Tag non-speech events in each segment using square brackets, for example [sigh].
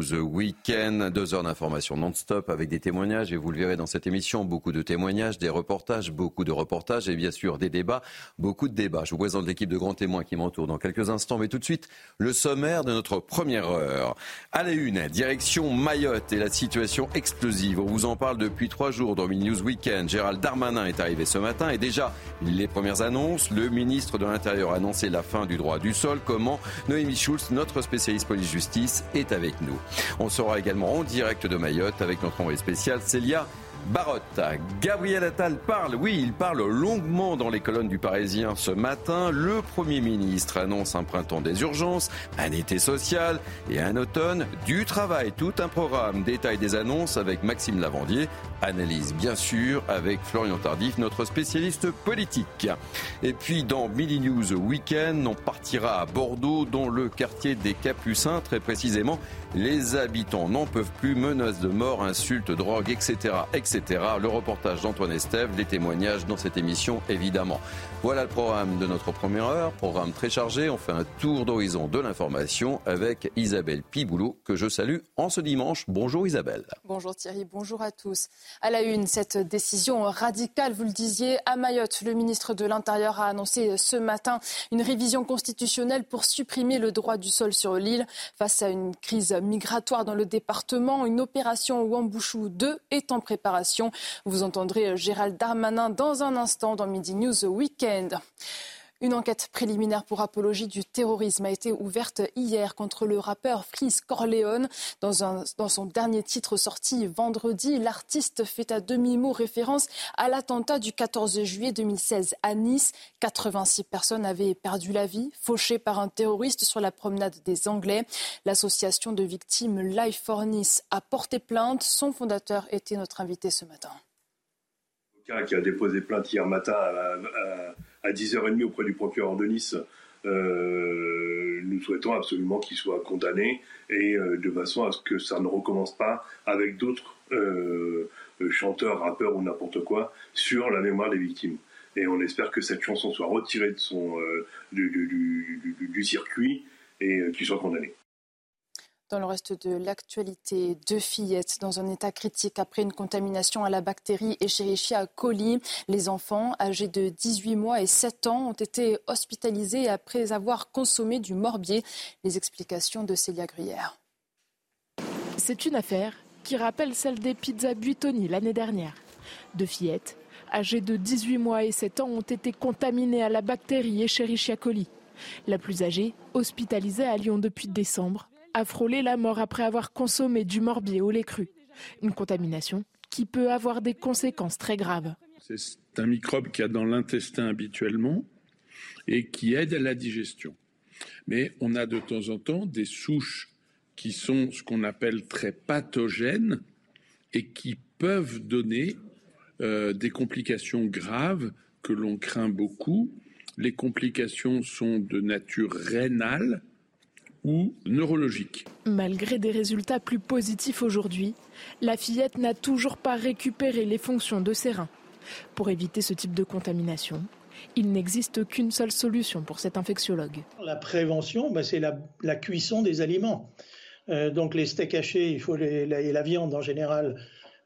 The Weekend, deux heures d'information non-stop avec des témoignages et vous le verrez dans cette émission, beaucoup de témoignages, des reportages, beaucoup de reportages et bien sûr des débats, beaucoup de débats. Je vous présente l'équipe de grands témoins qui m'entourent dans quelques instants, mais tout de suite le sommaire de notre première heure. À la une, direction Mayotte et la situation explosive. On vous en parle depuis trois jours dans News Weekend. Gérald Darmanin est arrivé ce matin et déjà les premières annonces. Le ministre de l'Intérieur a annoncé la fin du droit du sol. Comment Noémie Schulz, notre spécialiste police-justice, est avec nous. On sera également en direct de Mayotte avec notre envoyé spécial Célia Barotte. Gabriel Attal parle, oui, il parle longuement dans les colonnes du Parisien ce matin. Le Premier ministre annonce un printemps des urgences, un été social et un automne du travail. Tout un programme. Détail des annonces avec Maxime Lavandier. Analyse bien sûr avec Florian Tardif, notre spécialiste politique. Et puis dans Mini News Weekend, on partira à Bordeaux, dans le quartier des Capucins, très précisément. Les habitants n'en peuvent plus, menaces de mort, insultes, drogue, etc., etc. Le reportage d'Antoine Estève, les témoignages dans cette émission, évidemment. Voilà le programme de notre première heure, programme très chargé. On fait un tour d'horizon de l'information avec Isabelle Piboulot, que je salue en ce dimanche. Bonjour Isabelle. Bonjour Thierry, bonjour à tous. À la une, cette décision radicale, vous le disiez, à Mayotte, le ministre de l'Intérieur a annoncé ce matin une révision constitutionnelle pour supprimer le droit du sol sur l'île face à une crise migratoire dans le département. Une opération Wambouchou 2 est en préparation. Vous entendrez Gérald Darmanin dans un instant dans Midi News Weekend. Une enquête préliminaire pour apologie du terrorisme a été ouverte hier contre le rappeur Freeze Corleone. Dans, dans son dernier titre sorti vendredi, l'artiste fait à demi-mot référence à l'attentat du 14 juillet 2016 à Nice. 86 personnes avaient perdu la vie, fauchées par un terroriste sur la promenade des Anglais. L'association de victimes Life for Nice a porté plainte. Son fondateur était notre invité ce matin. Qui a déposé plainte hier matin à, à 10h30 auprès du procureur de Nice. Euh, nous souhaitons absolument qu'il soit condamné et euh, de façon à ce que ça ne recommence pas avec d'autres euh, chanteurs, rappeurs ou n'importe quoi sur la mémoire des victimes. Et on espère que cette chanson soit retirée de son, du, circuit et qu'il soit condamné. Dans le reste de l'actualité, deux fillettes dans un état critique après une contamination à la bactérie Escherichia coli. Les enfants âgés de 18 mois et 7 ans ont été hospitalisés après avoir consommé du morbier. Les explications de Célia Gruyère. C'est une affaire qui rappelle celle des pizzas Buitoni l'année dernière. Deux fillettes âgées de 18 mois et 7 ans ont été contaminées à la bactérie Escherichia coli. La plus âgée, hospitalisée à Lyon depuis décembre, a frôlé la mort après avoir consommé du morbier au lait cru. Une contamination qui peut avoir des conséquences très graves. C'est un microbe qui a dans l'intestin habituellement et qui aide à la digestion. Mais on a de temps en temps des souches qui sont ce qu'on appelle très pathogènes et qui peuvent donner euh, des complications graves que l'on craint beaucoup. Les complications sont de nature rénale, ou neurologique. Malgré des résultats plus positifs aujourd'hui, la fillette n'a toujours pas récupéré les fonctions de ses reins. Pour éviter ce type de contamination, il n'existe qu'une seule solution pour cet infectiologue. La prévention, bah, c'est la, cuisson des aliments. Euh, donc les steaks hachés, il faut et la viande en général,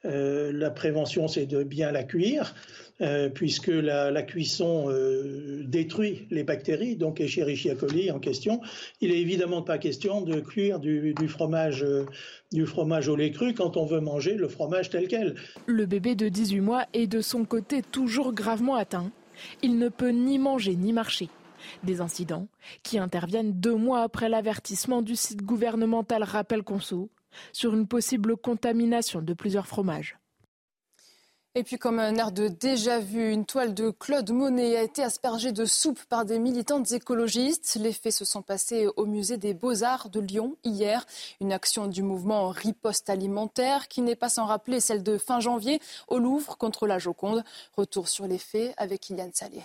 euh, la prévention, c'est de bien la cuire. Euh, puisque la, cuisson euh, détruit les bactéries, donc Escherichia coli en question. Il n'est évidemment pas question de cuire du, fromage, du fromage au lait cru quand on veut manger le fromage tel quel. Le bébé de 18 mois est de son côté toujours gravement atteint. Il ne peut ni manger ni marcher. Des incidents qui interviennent deux mois après l'avertissement du site gouvernemental Rappel Conso sur une possible contamination de plusieurs fromages. Et puis comme un air de déjà-vu, une toile de Claude Monet a été aspergée de soupe par des militantes écologistes. Les faits se sont passés au musée des Beaux-Arts de Lyon hier. Une action du mouvement riposte alimentaire qui n'est pas sans rappeler celle de fin janvier au Louvre contre la Joconde. Retour sur les faits avec Iliane Salé.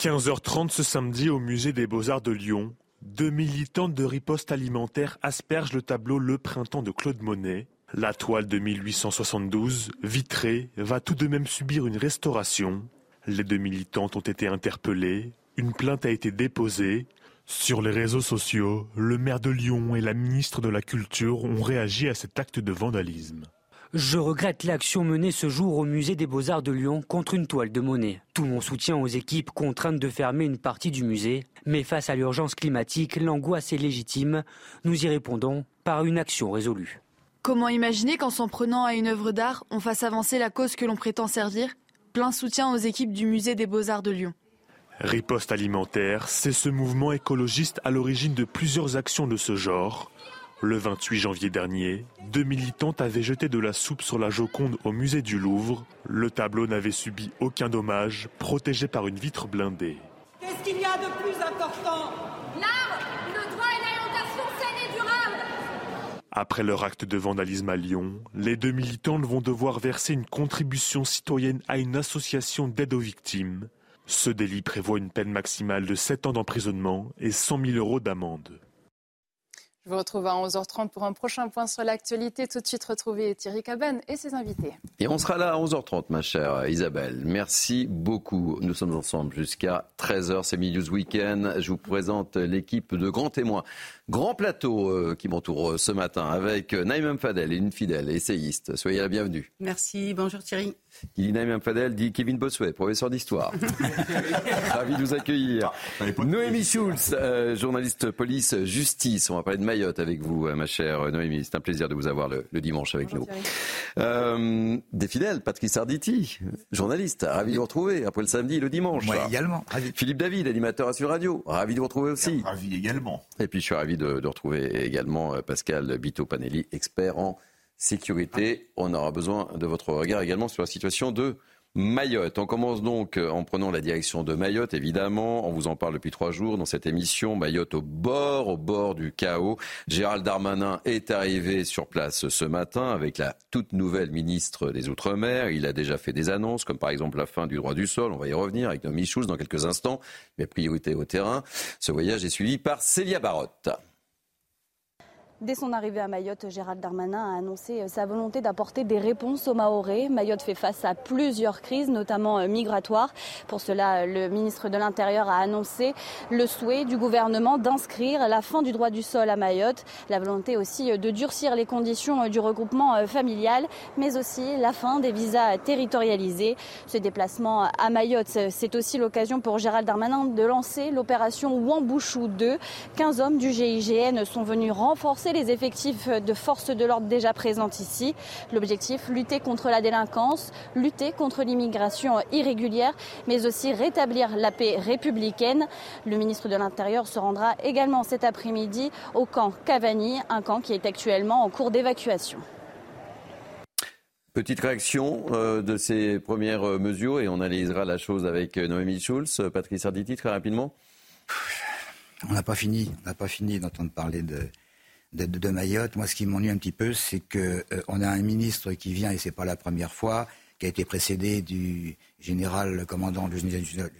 15h30 ce samedi au musée des Beaux-Arts de Lyon. Deux militantes de riposte alimentaire aspergent le tableau Le Printemps de Claude Monet. La toile de 1872, vitrée, va tout de même subir une restauration. Les deux militantes ont été interpellées. Une plainte a été déposée. Sur les réseaux sociaux, le maire de Lyon et la ministre de la Culture ont réagi à cet acte de vandalisme. Je regrette l'action menée ce jour au musée des Beaux-Arts de Lyon contre une toile de monnaie. Tout mon soutien aux équipes contraintes de fermer une partie du musée. Mais face à l'urgence climatique, l'angoisse est légitime. Nous y répondons par une action résolue. Comment imaginer qu'en s'en prenant à une œuvre d'art, on fasse avancer la cause que l'on prétend servir? Plein soutien aux équipes du musée des Beaux-Arts de Lyon. Riposte alimentaire, c'est ce mouvement écologiste à l'origine de plusieurs actions de ce genre. Le 28 janvier dernier, deux militantes avaient jeté de la soupe sur la Joconde au musée du Louvre. Le tableau n'avait subi aucun dommage, protégé par une vitre blindée. Qu'est-ce qu'il y a de plus important? L'art, le droit et l'alimentation saine et durable Après leur acte de vandalisme à Lyon, les deux militantes vont devoir verser une contribution citoyenne à une association d'aide aux victimes. Ce délit prévoit une peine maximale de 7 ans d'emprisonnement et 100 000 euros d'amende. Je vous retrouve à 11h30 pour un prochain point sur l'actualité. Tout de suite, retrouver Thierry Cabane et ses invités. Et on sera là à 11h30, ma chère Isabelle. Merci beaucoup. Nous sommes ensemble jusqu'à 13h. C'est News Weekend. Je vous présente l'équipe de grands témoins. Grand plateau euh, qui m'entoure ce matin avec Naïm Fadel, une fidèle essayiste. Soyez la bienvenue. Merci. Bonjour Thierry. Naïm Fadel dit Kevin Bossuet, professeur d'histoire. [laughs] Ravi de vous accueillir. Noémie Schulz, euh, journaliste police justice. On va parler de Mayotte avec vous, euh, ma chère Noémie. C'est un plaisir de vous avoir le, dimanche avec nous. Euh, des fidèles, Patrice Arditi, journaliste. Ravi de vous retrouver après le samedi et le dimanche. Moi également. Philippe David, animateur à Sur Radio. Ravi de vous retrouver aussi. Ravi également. Et puis je suis ravi de, de retrouver également Pascal Bito-Panelli, expert en sécurité. On aura besoin de votre regard également sur la situation de Mayotte. On commence donc euh, en prenant la direction de Mayotte, évidemment. On vous en parle depuis trois jours dans cette émission. Mayotte au bord, au bord du chaos. Gérald Darmanin est arrivé sur place ce matin avec la toute nouvelle ministre des Outre-mer. Il a déjà fait des annonces, comme par exemple la fin du droit du sol. On va y revenir avec Nomi Schulz dans quelques instants. Mais priorité au terrain. Ce voyage est suivi par Célia Barotte. Dès son arrivée à Mayotte, Gérald Darmanin a annoncé euh, sa volonté d'apporter des réponses aux Mahorais. Mayotte fait face à plusieurs crises, notamment euh, migratoires. Pour cela, le ministre de l'Intérieur a annoncé le souhait du gouvernement d'inscrire la fin du droit du sol à Mayotte, la volonté aussi euh, de durcir les conditions du regroupement familial, mais aussi la fin des visas territorialisés. Ce déplacement à Mayotte, c'est aussi l'occasion pour Gérald Darmanin de lancer l'opération Wambouchou 2. 15 hommes du GIGN sont venus renforcer les effectifs de forces de l'ordre déjà présentes ici. L'objectif, lutter contre la délinquance, lutter contre l'immigration irrégulière, mais aussi rétablir la paix républicaine. Le ministre de l'Intérieur se rendra également cet après-midi au camp Cavani, un camp qui est actuellement en cours d'évacuation. Petite réaction euh, de ces premières mesures et on analysera la chose avec Noémie Schulz. Patrice Arditi, très rapidement. On n'a pas fini, on n'a pas fini d'entendre parler de, de, de, Mayotte. Moi, ce qui m'ennuie un petit peu, c'est qu'on euh, a un ministre qui vient, et c'est pas la première fois, qui a été précédé du général commandant, du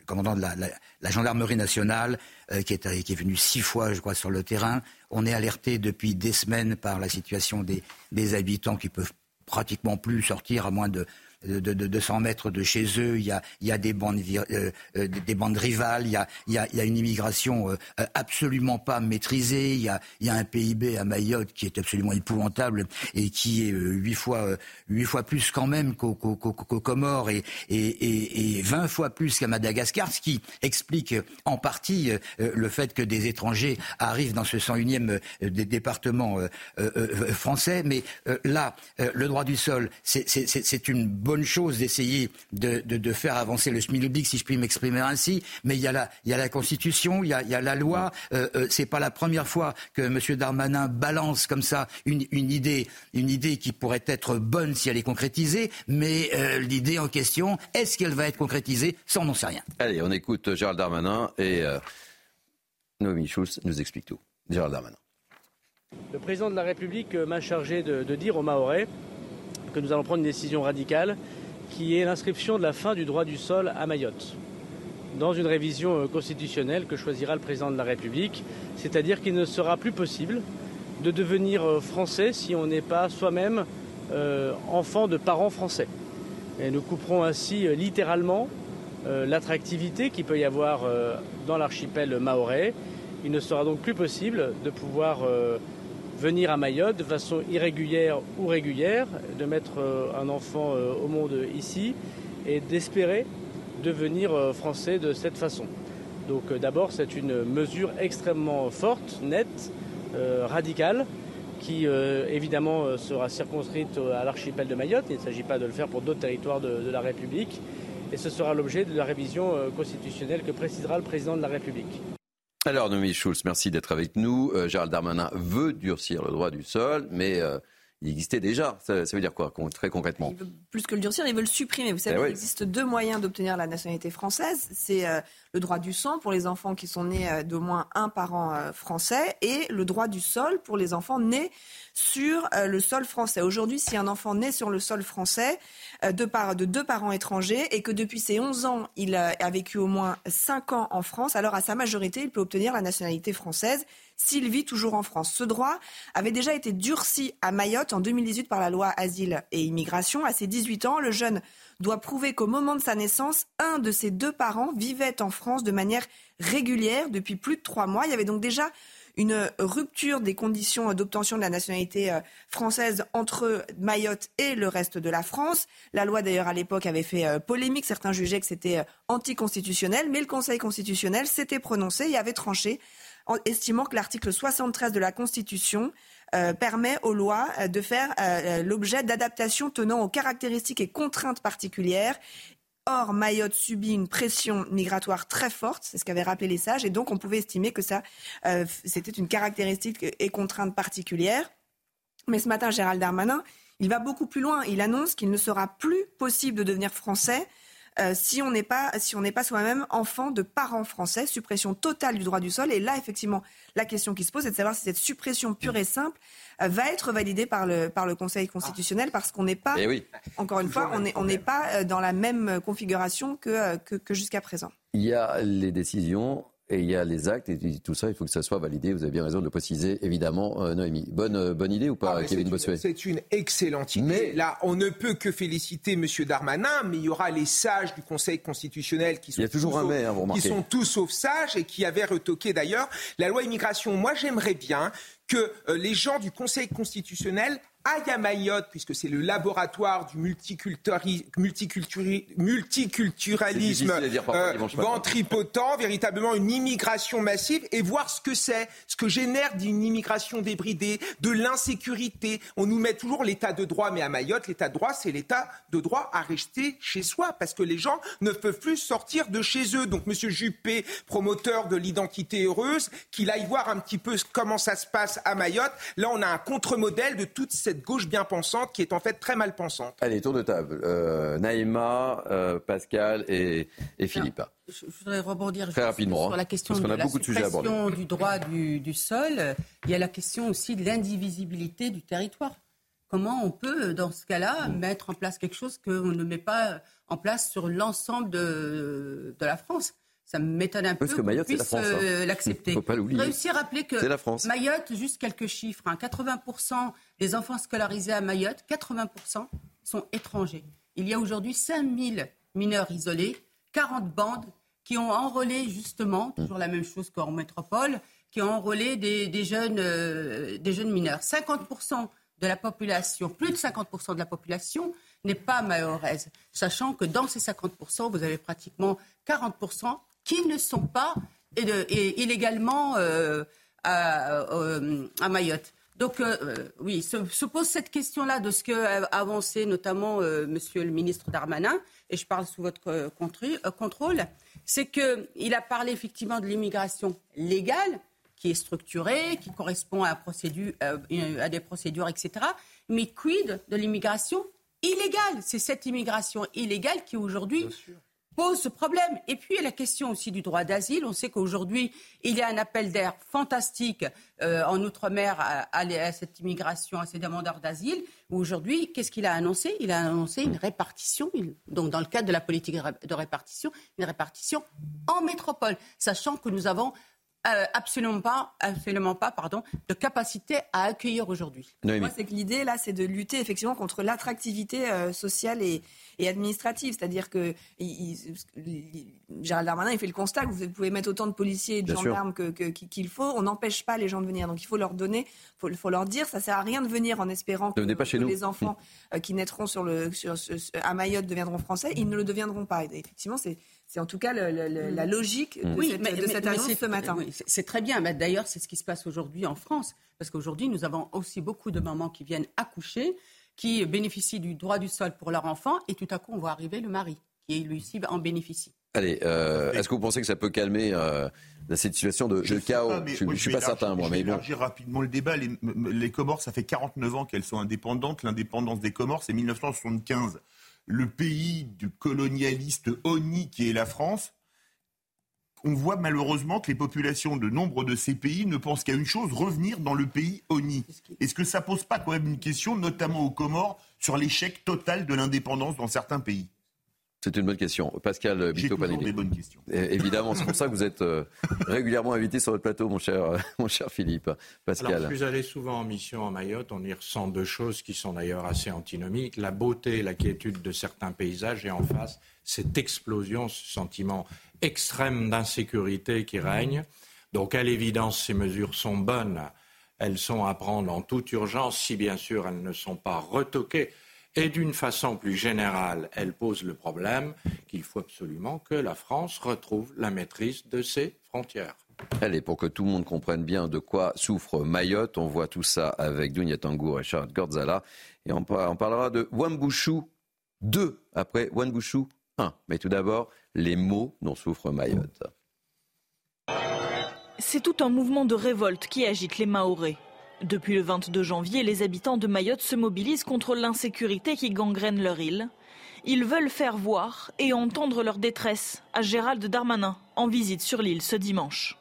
commandant de la, gendarmerie nationale, euh, qui, est, qui est venu six fois, je crois, sur le terrain. On est alerté depuis des semaines par la situation des, des habitants qui peuvent pratiquement plus sortir à moins de de, de, de 200 mètres de chez eux, il y a, des, bandes, euh, euh, des bandes rivales, il y a, une immigration euh, absolument pas maîtrisée, il y, a, un PIB à Mayotte qui est absolument épouvantable et qui est huit fois, huit fois plus quand même qu'aux qu Comores et, et, et, 20 fois plus qu'à Madagascar, ce qui explique en partie le fait que des étrangers arrivent dans ce 101e département français. Mais là, le droit du sol, c'est une bonne bonne chose d'essayer de, de, faire avancer le SMILBIC, si je puis m'exprimer ainsi, mais il y a la, il y a la Constitution, il y a, il y a la loi. Euh, euh, c'est pas la première fois que M. Darmanin balance comme ça une, une, idée, une idée qui pourrait être bonne si elle est concrétisée, mais euh, l'idée en question, est-ce qu'elle va être concrétisée? Ça, on n'en sait rien. Allez, on écoute Gérald Darmanin et euh, Noémie Schulz nous explique tout. Gérald Darmanin. Le président de la République m'a chargé de, de dire aux Mahorais que nous allons prendre une décision radicale qui est l'inscription de la fin du droit du sol à Mayotte dans une révision euh, constitutionnelle que choisira le président de la République, c'est-à-dire qu'il ne sera plus possible de devenir euh, français si on n'est pas soi-même euh, enfant de parents français. Et nous couperons ainsi littéralement l'attractivité qu'il peut y avoir dans l'archipel maorais. Il ne sera donc plus possible de pouvoir venir à Mayotte de façon irrégulière ou régulière, de mettre un enfant au monde ici et d'espérer devenir euh, français de cette façon. Donc euh, d'abord, c'est une mesure extrêmement forte, nette, euh, radicale, qui évidemment sera circonscrite à l'archipel de Mayotte. Il ne s'agit pas de le faire pour d'autres territoires de, la République. Et ce sera l'objet de la révision constitutionnelle que précisera le président de la République. Alors, Noémie Schulz, merci d'être avec nous. Gérald Darmanin veut durcir le droit du sol, mais il existait déjà. Ça, veut dire quoi, très concrètement? Plus que le durcir, il veut le supprimer. Vous savez, eh il existe deux moyens d'obtenir la nationalité française. C'est euh, le droit du sang pour les enfants qui sont nés euh, d'au moins un parent euh, français et le droit du sol pour les enfants nés sur le sol français. Aujourd'hui, si un enfant naît sur le sol français de, par, de deux parents étrangers et que depuis ses 11 ans, il a, a vécu au moins 5 ans en France, alors à sa majorité, il peut obtenir la nationalité française s'il vit toujours en France. Ce droit avait déjà été durci à Mayotte en 2018 par la loi Asile et Immigration. À ses 18 ans, le jeune doit prouver qu'au moment de sa naissance, un de ses deux parents vivait en France de manière régulière depuis plus de trois mois. Il y avait donc déjà une rupture des conditions d'obtention de la nationalité euh, française entre Mayotte et le reste de la France. La loi, d'ailleurs, à l'époque, avait fait euh, polémique. Certains jugeaient que c'était euh, anticonstitutionnel, mais le Conseil constitutionnel s'était prononcé et avait tranché estimant que l'article 73 de la Constitution euh, permet aux lois euh, de faire euh, l'objet d'adaptations tenant aux caractéristiques et contraintes particulières. Or, Mayotte subit une pression migratoire très forte, c'est ce qu'avaient rappelé les sages, et donc on pouvait estimer que ça, c'était une caractéristique et contrainte particulière. Mais ce matin, Gérald Darmanin, il va beaucoup plus loin. Il annonce qu'il ne sera plus possible de devenir français euh, si on n'est pas, si on n'est pas soi-même enfant de parents français, suppression totale du droit du sol. Et là, effectivement, la question qui se pose est de savoir si cette suppression pure et simple euh, va être validée par le, par le Conseil constitutionnel, parce qu'on n'est pas, eh encore une fois, on n'est on pas euh, dans la même configuration que, que jusqu'à présent. Il y a les décisions et il y a les actes et tout ça, il faut que ça soit validé. Vous avez bien raison de le préciser, évidemment, euh, Noémie. Bonne, euh, bonne idée ou pas, ah, Kevin Bossuet? C'est une excellente idée. Mais... Là, on ne peut que féliciter M. Darmanin, mais il y aura les sages du Conseil constitutionnel qui sont, il y a toujours un mais, hein, qui sont tous sauf sages et qui avaient retoqué d'ailleurs la loi immigration. Moi, j'aimerais bien que euh, les gens du Conseil constitutionnel à Mayotte, puisque c'est le laboratoire du multiculturalisme euh, ventripotent, véritablement une immigration massive, et voir ce que c'est, ce que génère d'une immigration débridée, de l'insécurité. On nous met toujours l'état de droit, mais à Mayotte, l'état de droit, c'est l'état de droit à rester chez soi, parce que les gens ne peuvent plus sortir de chez eux. Donc, Monsieur Juppé, promoteur de l'identité heureuse, qu'il aille voir un petit peu comment ça se passe à Mayotte. Là, on a un contre-modèle de toute cette cette gauche bien pensante qui est en fait très mal pensante. Allez, tour de table. Euh, Naïma, euh, Pascal et, Philippe. Je, voudrais rebondir très rapidement, sur la question de la suppression du droit du, sol. Il y a la question aussi de l'indivisibilité du territoire. Comment on peut, dans ce cas-là, mettre en place quelque chose qu'on ne met pas en place sur l'ensemble de, de la France? Ça m'étonne un peu que Mayotte, puisse hein. euh, l'accepter. [laughs] Faut pas l'oublier. Réussir à rappeler que la France. Mayotte, juste quelques chiffres, 80% hein. Des enfants scolarisés à Mayotte, 80% sont étrangers. Il y a aujourd'hui 5000 mineurs isolés, 40 bandes qui ont enrôlé justement, toujours la même chose qu'en métropole, qui ont enrôlé des, jeunes, euh, des jeunes mineurs. 50% de la population, plus de 50% de la population n'est pas mahoraise, sachant que dans ces 50%, vous avez pratiquement 40% qui ne sont pas illégalement euh, à, Mayotte. Donc oui, se, pose cette question-là de ce que avancé notamment Monsieur le ministre Darmanin, et je parle sous votre contrôle, c'est qu'il a parlé effectivement de l'immigration légale, qui est structurée, qui correspond à des procédures, etc. Mais quid de l'immigration illégale? C'est cette immigration illégale qui aujourd'hui pose ce problème. Et puis, il y a la question aussi du droit d'asile. On sait qu'aujourd'hui, il y a un appel d'air fantastique euh, en Outre-mer à, cette immigration, à ces demandeurs d'asile. Aujourd'hui, qu'est-ce qu'il a annoncé? Il a annoncé une répartition, donc dans le cadre de la politique de répartition, une répartition en métropole, sachant que nous avons euh, absolument pas, absolument pas, pardon, de capacité à accueillir aujourd'hui. Moi, c'est que l'idée là, c'est de lutter effectivement contre l'attractivité euh, sociale et, administrative, c'est-à-dire que Gérald Darmanin, il fait le constat que vous pouvez mettre autant de policiers et de gendarmes qu'il faut, on n'empêche pas les gens de venir. Donc il faut leur donner, il faut, leur dire, ça sert à rien de venir en espérant que, les enfants euh, qui naîtront sur le, à Mayotte deviendront français. Ils ne le deviendront pas. Et effectivement, c'est c'est en tout cas la logique de, cette, annonce ce matin. c'est très bien. D'ailleurs, c'est ce qui se passe aujourd'hui en France. Parce qu'aujourd'hui, nous avons aussi beaucoup de mamans qui viennent accoucher, qui bénéficient du droit du sol pour leur enfant, et tout à coup, on voit arriver le mari, qui lui aussi en bénéficie. Allez, euh, est-ce que vous pensez que ça peut calmer euh, cette situation de, chaos? Je ne suis pas certain, moi. Je vais élargir rapidement le débat. Les, les Comores, ça fait 49 ans qu'elles sont indépendantes. L'indépendance des Comores, c'est 1975 le pays du colonialiste ONI qui est la France, on voit malheureusement que les populations de nombre de ces pays ne pensent qu'à une chose, revenir dans le pays ONI. Est-ce que ça pose pas quand même une question, notamment aux Comores, sur l'échec total de l'indépendance dans certains pays? C'est une bonne question. Pascal Bito des bonnes questions. évidemment, c'est pour ça que vous êtes euh, régulièrement invité sur votre plateau, mon cher, euh, mon cher Philippe. Pascal. Alors, je suis allé souvent en mission à Mayotte. On y ressent deux choses qui sont d'ailleurs assez antinomiques. La beauté et la quiétude de certains paysages et en face, cette explosion, ce sentiment extrême d'insécurité qui règne. Donc, à l'évidence, ces mesures sont bonnes. Elles sont à prendre en toute urgence, si bien sûr elles ne sont pas retoquées et d'une façon plus générale, elle pose le problème qu'il faut absolument que la France retrouve la maîtrise de ses frontières. Allez, pour que tout le monde comprenne bien de quoi souffre Mayotte, on voit tout ça avec Dunia Tangour et Charles Gordzala. Et on, parlera de Wambushu 2 après Wambushu 1. Mais tout d'abord, les mots dont souffre Mayotte. C'est tout un mouvement de révolte qui agite les Maoris. Depuis le 22 janvier, les habitants de Mayotte se mobilisent contre l'insécurité qui gangrène leur île. Ils veulent faire voir et entendre leur détresse à Gérald Darmanin en visite sur l'île ce dimanche.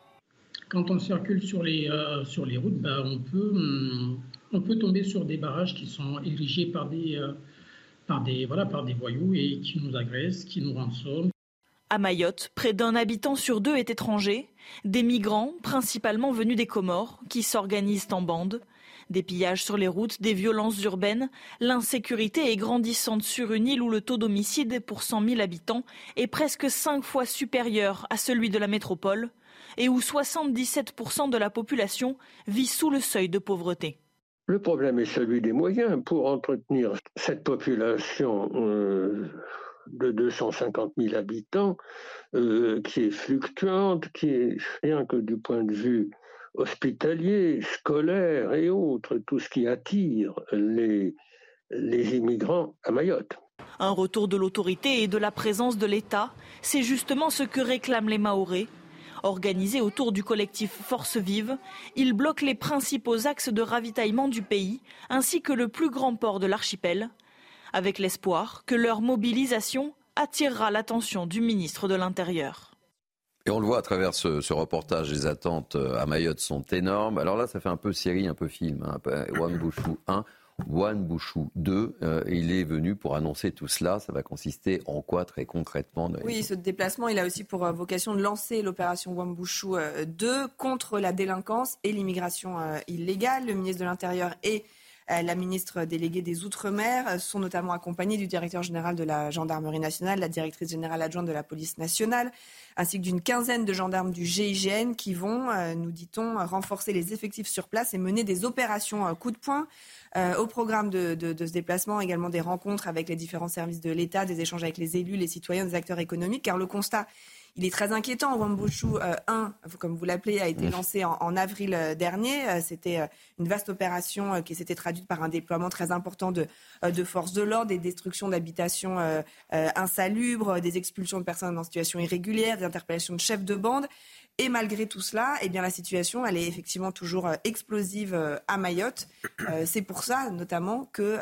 Quand on circule sur les, euh, routes, bah, on, peut, hum, on peut tomber sur des barrages qui sont érigés par des, euh, par des, voilà, par des voyous et qui nous agressent, qui nous rançonnent. À Mayotte, près d'un habitant sur deux est étranger, des migrants, principalement venus des Comores, qui s'organisent en bandes. Des pillages sur les routes, des violences urbaines, l'insécurité est grandissante sur une île où le taux d'homicide pour 100 000 habitants est presque cinq fois supérieur à celui de la métropole et où 77% de la population vit sous le seuil de pauvreté. Le problème est celui des moyens pour entretenir cette population. Euh, de 250 000 habitants, euh, qui est fluctuante, qui est rien que du point de vue hospitalier, scolaire et autres, tout ce qui attire les, les immigrants à Mayotte. Un retour de l'autorité et de la présence de l'État, c'est justement ce que réclament les Maorés. Organisés autour du collectif Force Vive, ils bloquent les principaux axes de ravitaillement du pays, ainsi que le plus grand port de l'archipel, avec l'espoir que leur mobilisation attirera l'attention du ministre de l'Intérieur. Et on le voit à travers ce, reportage, les attentes euh, à Mayotte sont énormes. Alors là, ça fait un peu série, un peu film. Hein. One Bouchou 1, One Bouchou 2. il est venu pour annoncer tout cela. Ça va consister en quoi très concrètement Oui, ce déplacement, il a aussi pour euh, vocation de lancer l'opération One Bouchou 2 contre la délinquance et l'immigration euh, illégale. Le ministre de l'Intérieur et euh, la ministre déléguée des Outre-mer sont notamment accompagnées du directeur général de la gendarmerie nationale, la directrice générale adjointe de la police nationale, ainsi que d'une quinzaine de gendarmes du GIGN qui vont, euh, nous dit-on, renforcer les effectifs sur place et mener des opérations euh, coup de poing. au programme de, ce déplacement, également des rencontres avec les différents services de l'État, des échanges avec les élus, les citoyens, des acteurs économiques, car le constat il est très inquiétant. Wambushu 1, comme vous l'appelez, a été lancé en, avril dernier. C'était une vaste opération qui s'était traduite par un déploiement très important de, de forces de l'ordre, des destructions d'habitations insalubres, des expulsions de personnes en situation irrégulière, des interpellations de chefs de bande. Et malgré tout cela, eh bien, la situation, elle est effectivement toujours euh, explosive euh, à Mayotte. Euh, c'est pour ça, notamment, que,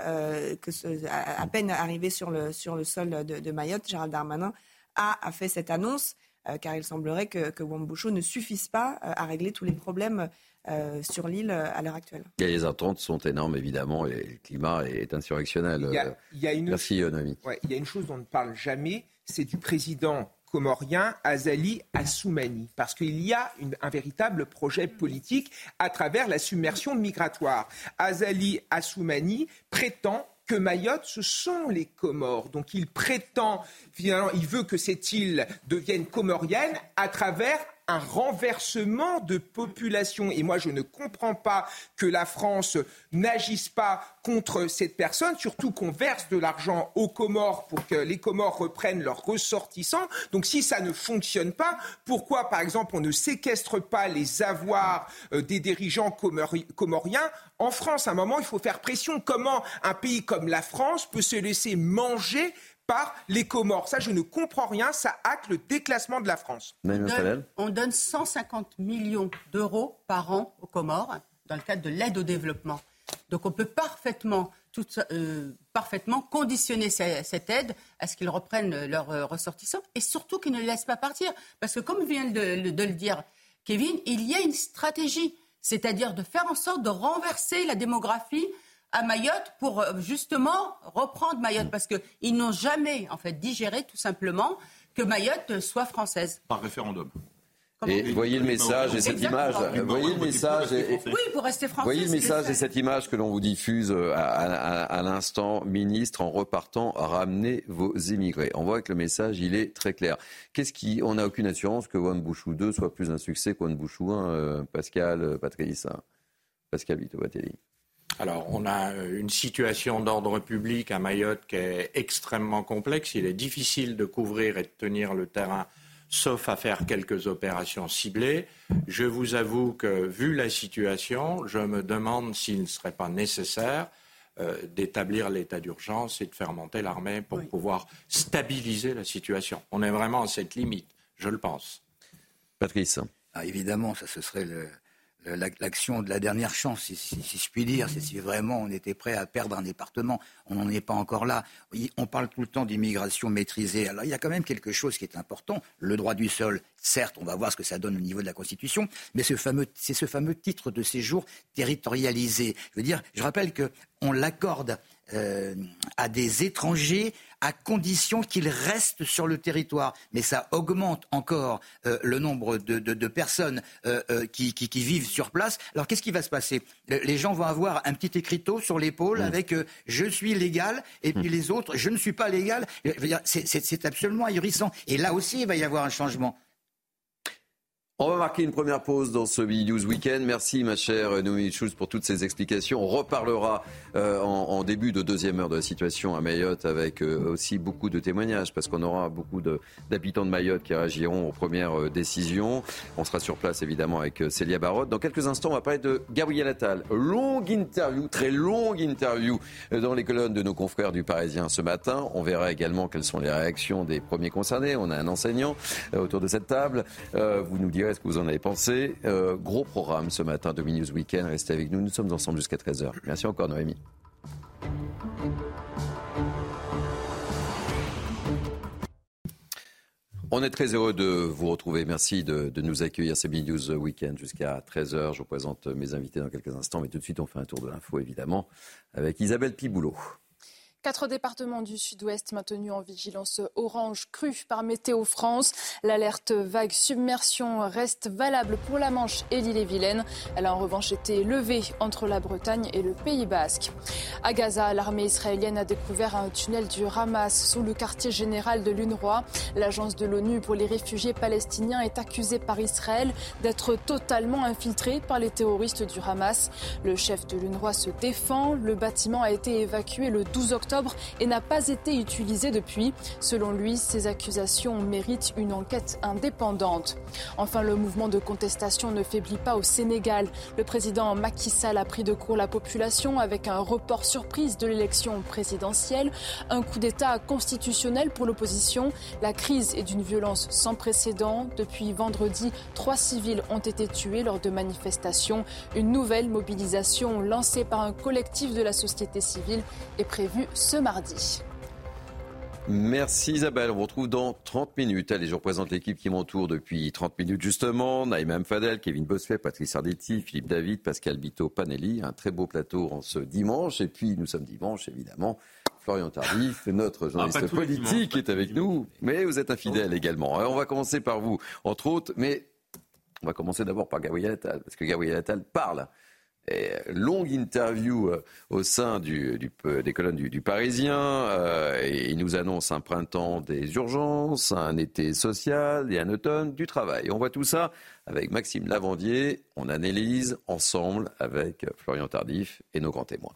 à peine arrivé sur le, sur le sol de, Mayotte, Gérald Darmanin a, a fait cette annonce, car il semblerait que, que Wamboucho ne suffise pas à régler tous les problèmes sur l'île à l'heure actuelle. les attentes sont énormes, évidemment, et le climat est insurrectionnel. Il y a, une... Merci, Noémie. il y a une chose dont on ne parle jamais, c'est du président comorien Azali Assoumani, parce qu'il y a un véritable projet politique à travers la submersion migratoire. Azali Assoumani prétend que Mayotte, ce sont les Comores. Donc il prétend, finalement, il veut que cette île devienne comorienne à travers un renversement de population. Et moi, je ne comprends pas que la France n'agisse pas contre cette personne, surtout qu'on verse de l'argent aux Comores pour que les Comores reprennent leurs ressortissants. Donc si ça ne fonctionne pas, pourquoi, par exemple, on ne séquestre pas les avoirs euh, des dirigeants comoriens en France? À un moment, il faut faire pression. Comment un pays comme la France peut se laisser manger par les Comores. Ça, je ne comprends rien. Ça acte le déclassement de la France. On donne, 150 millions d'euros par an aux Comores dans le cadre de l'aide au développement. Donc on peut parfaitement, euh, parfaitement conditionner cette aide à ce qu'ils reprennent leurs euh, ressortissants et surtout qu'ils ne les laissent pas partir. Parce que comme vient de, de le dire Kevin, il y a une stratégie, c'est-à-dire de faire en sorte de renverser la démographie à Mayotte pour euh, justement reprendre Mayotte parce qu'ils n'ont jamais en fait digéré tout simplement que Mayotte soit française. Par référendum. et voyez le message et cette image. Voyez le message. Et, oui, pour rester français. Voyez le message et cette image que l'on vous diffuse euh, à, l'instant, ministre, en repartant, ramenez vos immigrés. On voit que le message, il est très clair. Qu'est-ce qui, on n'a aucune assurance que One Bouchou 2 soit plus un succès qu'One Bouchou 1, euh, Pascal, Patrice, hein. Pascal Vito-Batelli. Alors, on a euh, une situation d'ordre public à Mayotte qui est extrêmement complexe. Il est difficile de couvrir et de tenir le terrain, sauf à faire quelques opérations ciblées. Je vous avoue que, vu la situation, je me demande s'il ne serait pas nécessaire euh, d'établir l'état d'urgence et de faire monter l'armée pour pouvoir stabiliser la situation. On est vraiment à cette limite, je le pense. Patrice. Ah, évidemment, ça ce serait le, l'action de la dernière chance, si, je puis dire. C'est si vraiment on était prêt à perdre un département. On n'en est pas encore là. On parle tout le temps d'immigration maîtrisée. Alors il y a quand même quelque chose qui est important. Le droit du sol, certes, on va voir ce que ça donne au niveau de la Constitution, mais c'est ce fameux titre de séjour territorialisé. Je veux dire, je rappelle qu'on l'accorde euh, à des étrangers à condition qu'ils restent sur le territoire. Mais ça augmente encore euh, le nombre de, personnes euh, qui, vivent sur place. Alors qu'est-ce qui va se passer? Les gens vont avoir un petit écriteau sur l'épaule mmh. avec je suis légal et puis mmh. les autres je ne suis pas légal. C'est absolument ahurissant. Et là aussi, il va y avoir un changement. On va marquer une première pause dans ce News Weekend. Merci ma chère Noémie Schulz pour toutes ces explications. On reparlera euh, en, début de deuxième heure de la situation à Mayotte avec euh, aussi beaucoup de témoignages parce qu'on aura beaucoup d'habitants de, Mayotte qui réagiront aux premières euh, décisions. On sera sur place évidemment avec Célia Barotte. Dans quelques instants, on va parler de Gabriel Attal. Longue interview, très longue interview dans les colonnes de nos confrères du Parisien ce matin. On verra également quelles sont les réactions des premiers concernés. On a un enseignant autour de cette table. vous nous direz est ce que vous en avez pensé? Euh, gros programme ce matin de News Weekend. Restez avec nous. Nous sommes ensemble jusqu'à 13h. Merci encore, Noémie. On est très heureux de vous retrouver. Merci de, nous accueillir. C'est News Weekend jusqu'à 13h. Je vous présente mes invités dans quelques instants. Mais tout de suite, on fait un tour de l'info, évidemment, avec Isabelle Piboulot. Quatre départements du sud-ouest maintenus en vigilance orange crue par Météo France. L'alerte vague submersion reste valable pour la Manche et l'île-et-Vilaine. Elle a en revanche été levée entre la Bretagne et le Pays basque. À Gaza, l'armée israélienne a découvert un tunnel du Hamas sous le quartier général de l'UNRWA. L'agence de l'ONU pour les réfugiés palestiniens est accusée par Israël d'être totalement infiltrée par les terroristes du Hamas. Le chef de l'UNRWA se défend. Le bâtiment a été évacué le 12 octobre et n'a pas été utilisé depuis. Selon lui, ces accusations méritent une enquête indépendante. Enfin, le mouvement de contestation ne faiblit pas au Sénégal. Le président Macky Sall a pris de court la population avec un report surprise de l'élection présidentielle, un coup d'État constitutionnel pour l'opposition. La crise est d'une violence sans précédent. Depuis vendredi, trois civils ont été tués lors de manifestations. Une nouvelle mobilisation lancée par un collectif de la société civile est prévue ce mardi. Merci Isabelle. On vous retrouve dans 30 minutes. Allez, je représente l'équipe qui m'entoure depuis 30 minutes justement. Naïma Fadel, Kevin Bossuet, Patrice Sardetti, Philippe David, Pascal Bito, Panelli. Un très beau plateau en ce dimanche. Et puis, nous sommes dimanche, évidemment. Florian Tardif, [laughs] notre ah, journaliste politique, est avec nous. Mais vous êtes un fidèle également. Alors, on va commencer par vous, entre autres. Mais on va commencer d'abord par Gabriel Attal, parce que Gabriel Attal parle longue interview euh, au sein du, des colonnes du, Parisien. Euh, il nous annonce un printemps des urgences, un été social et un automne du travail. On voit tout ça avec Maxime Lavandier. On analyse ensemble avec Florian Tardif et nos grands témoins.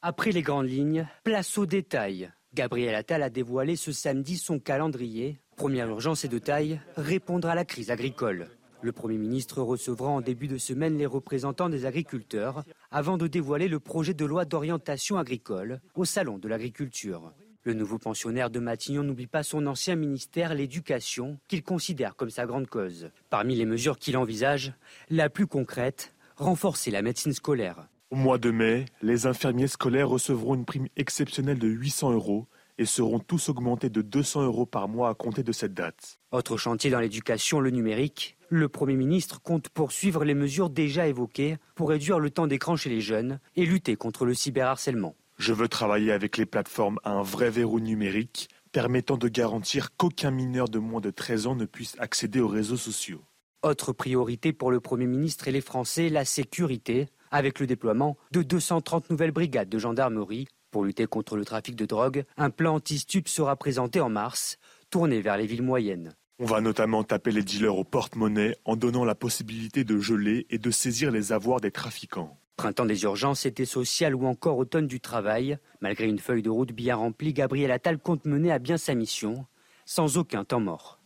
Après les grandes lignes, place aux détails. Gabriel Attal a dévoilé ce samedi son calendrier. Première urgence et de taille, répondre à la crise agricole. Le Premier ministre recevra en début de semaine les représentants des agriculteurs avant de dévoiler le projet de loi d'orientation agricole au Salon de l'agriculture. Le nouveau pensionnaire de Matignon n'oublie pas son ancien ministère, l'éducation, qu'il considère comme sa grande cause. Parmi les mesures qu'il envisage, la plus concrète, renforcer la médecine scolaire. Au mois de mai, les infirmiers scolaires recevront une prime exceptionnelle de 800 euros et seront tous augmentés de 200 euros par mois à compter de cette date. Autre chantier dans l'éducation, le numérique. Le Premier ministre compte poursuivre les mesures déjà évoquées pour réduire le temps d'écran chez les jeunes et lutter contre le cyberharcèlement. Je veux travailler avec les plateformes à un vrai verrou numérique permettant de garantir qu'aucun mineur de moins de 13 ans ne puisse accéder aux réseaux sociaux. Autre priorité pour le Premier ministre et les Français, la sécurité, avec le déploiement de 230 nouvelles brigades de gendarmerie. Pour lutter contre le trafic de drogue, un plan anti-stup sera présenté en mars, tourné vers les villes moyennes. On va notamment taper les dealers au porte-monnaie en donnant la possibilité de geler et de saisir les avoirs des trafiquants. Printemps des urgences, été social ou encore automne du travail, malgré une feuille de route bien remplie, Gabriel Attal compte mener à bien sa mission, sans aucun temps mort.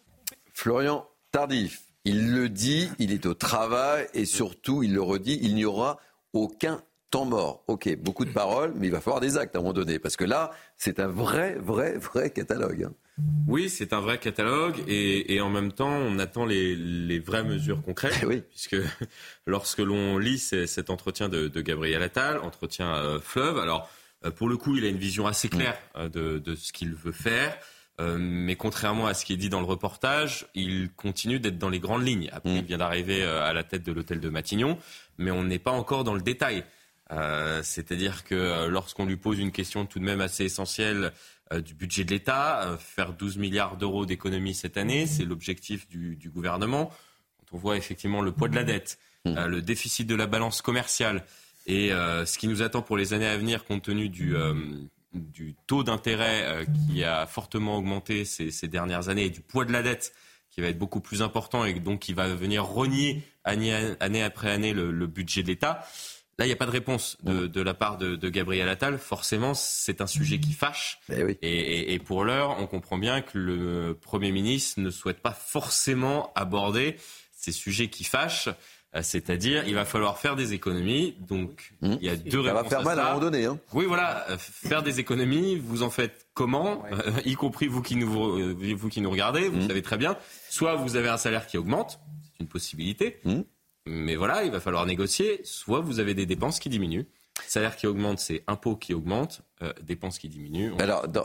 Florian Tardif, il le dit, il est au travail et surtout, il le redit, il n'y aura aucun temps mort. Ok, beaucoup de paroles, mais il va falloir des actes à un moment donné, parce que là, c'est un vrai, vrai, vrai catalogue. Oui, c'est un vrai catalogue et, en même temps, on attend les, vraies mesures concrètes. Oui. Puisque [laughs] lorsque l'on lit cet entretien de, Gabriel Attal, entretien euh, fleuve, alors euh, pour le coup, il a une vision assez claire euh, de, ce qu'il veut faire. mais contrairement à ce qui est dit dans le reportage, il continue d'être dans les grandes lignes. Après, mm. il vient d'arriver à la tête de l'hôtel de Matignon, mais on n'est pas encore dans le détail. C'est-à-dire que lorsqu'on lui pose une question tout de même assez essentielle du budget de l'État, euh, faire 12 milliards d'euros d'économies cette année, c'est l'objectif du, gouvernement. Quand on voit effectivement le poids de la dette, mmh. euh, le déficit de la balance commerciale et ce qui nous attend pour les années à venir compte tenu du, du taux d'intérêt qui a fortement augmenté ces, dernières années et du poids de la dette qui va être beaucoup plus important et donc qui va venir renier année, après année le budget de l'État. Là, il n'y a pas de réponse de, la part de, Gabriel Attal. Forcément, c'est un sujet qui fâche. Eh et, pour l'heure, on comprend bien que le Premier ministre ne souhaite pas forcément aborder ces sujets qui fâchent. Euh, c'est-à-dire, il va falloir faire des économies. Donc, mmh. il y a deux réponses. Ça va faire mal à, un moment donné. Hein. Oui, voilà. Euh, faire des économies, vous en faites comment euh, Y compris vous qui nous, vous qui nous regardez, vous mmh. savez très bien. Soit vous avez un salaire qui augmente, c'est une possibilité. Mmh. Mais voilà, il va falloir négocier. Soit vous avez des dépenses qui diminuent. Salaire qui augmente, c'est impôt qui augmente. Euh, dépenses qui diminuent.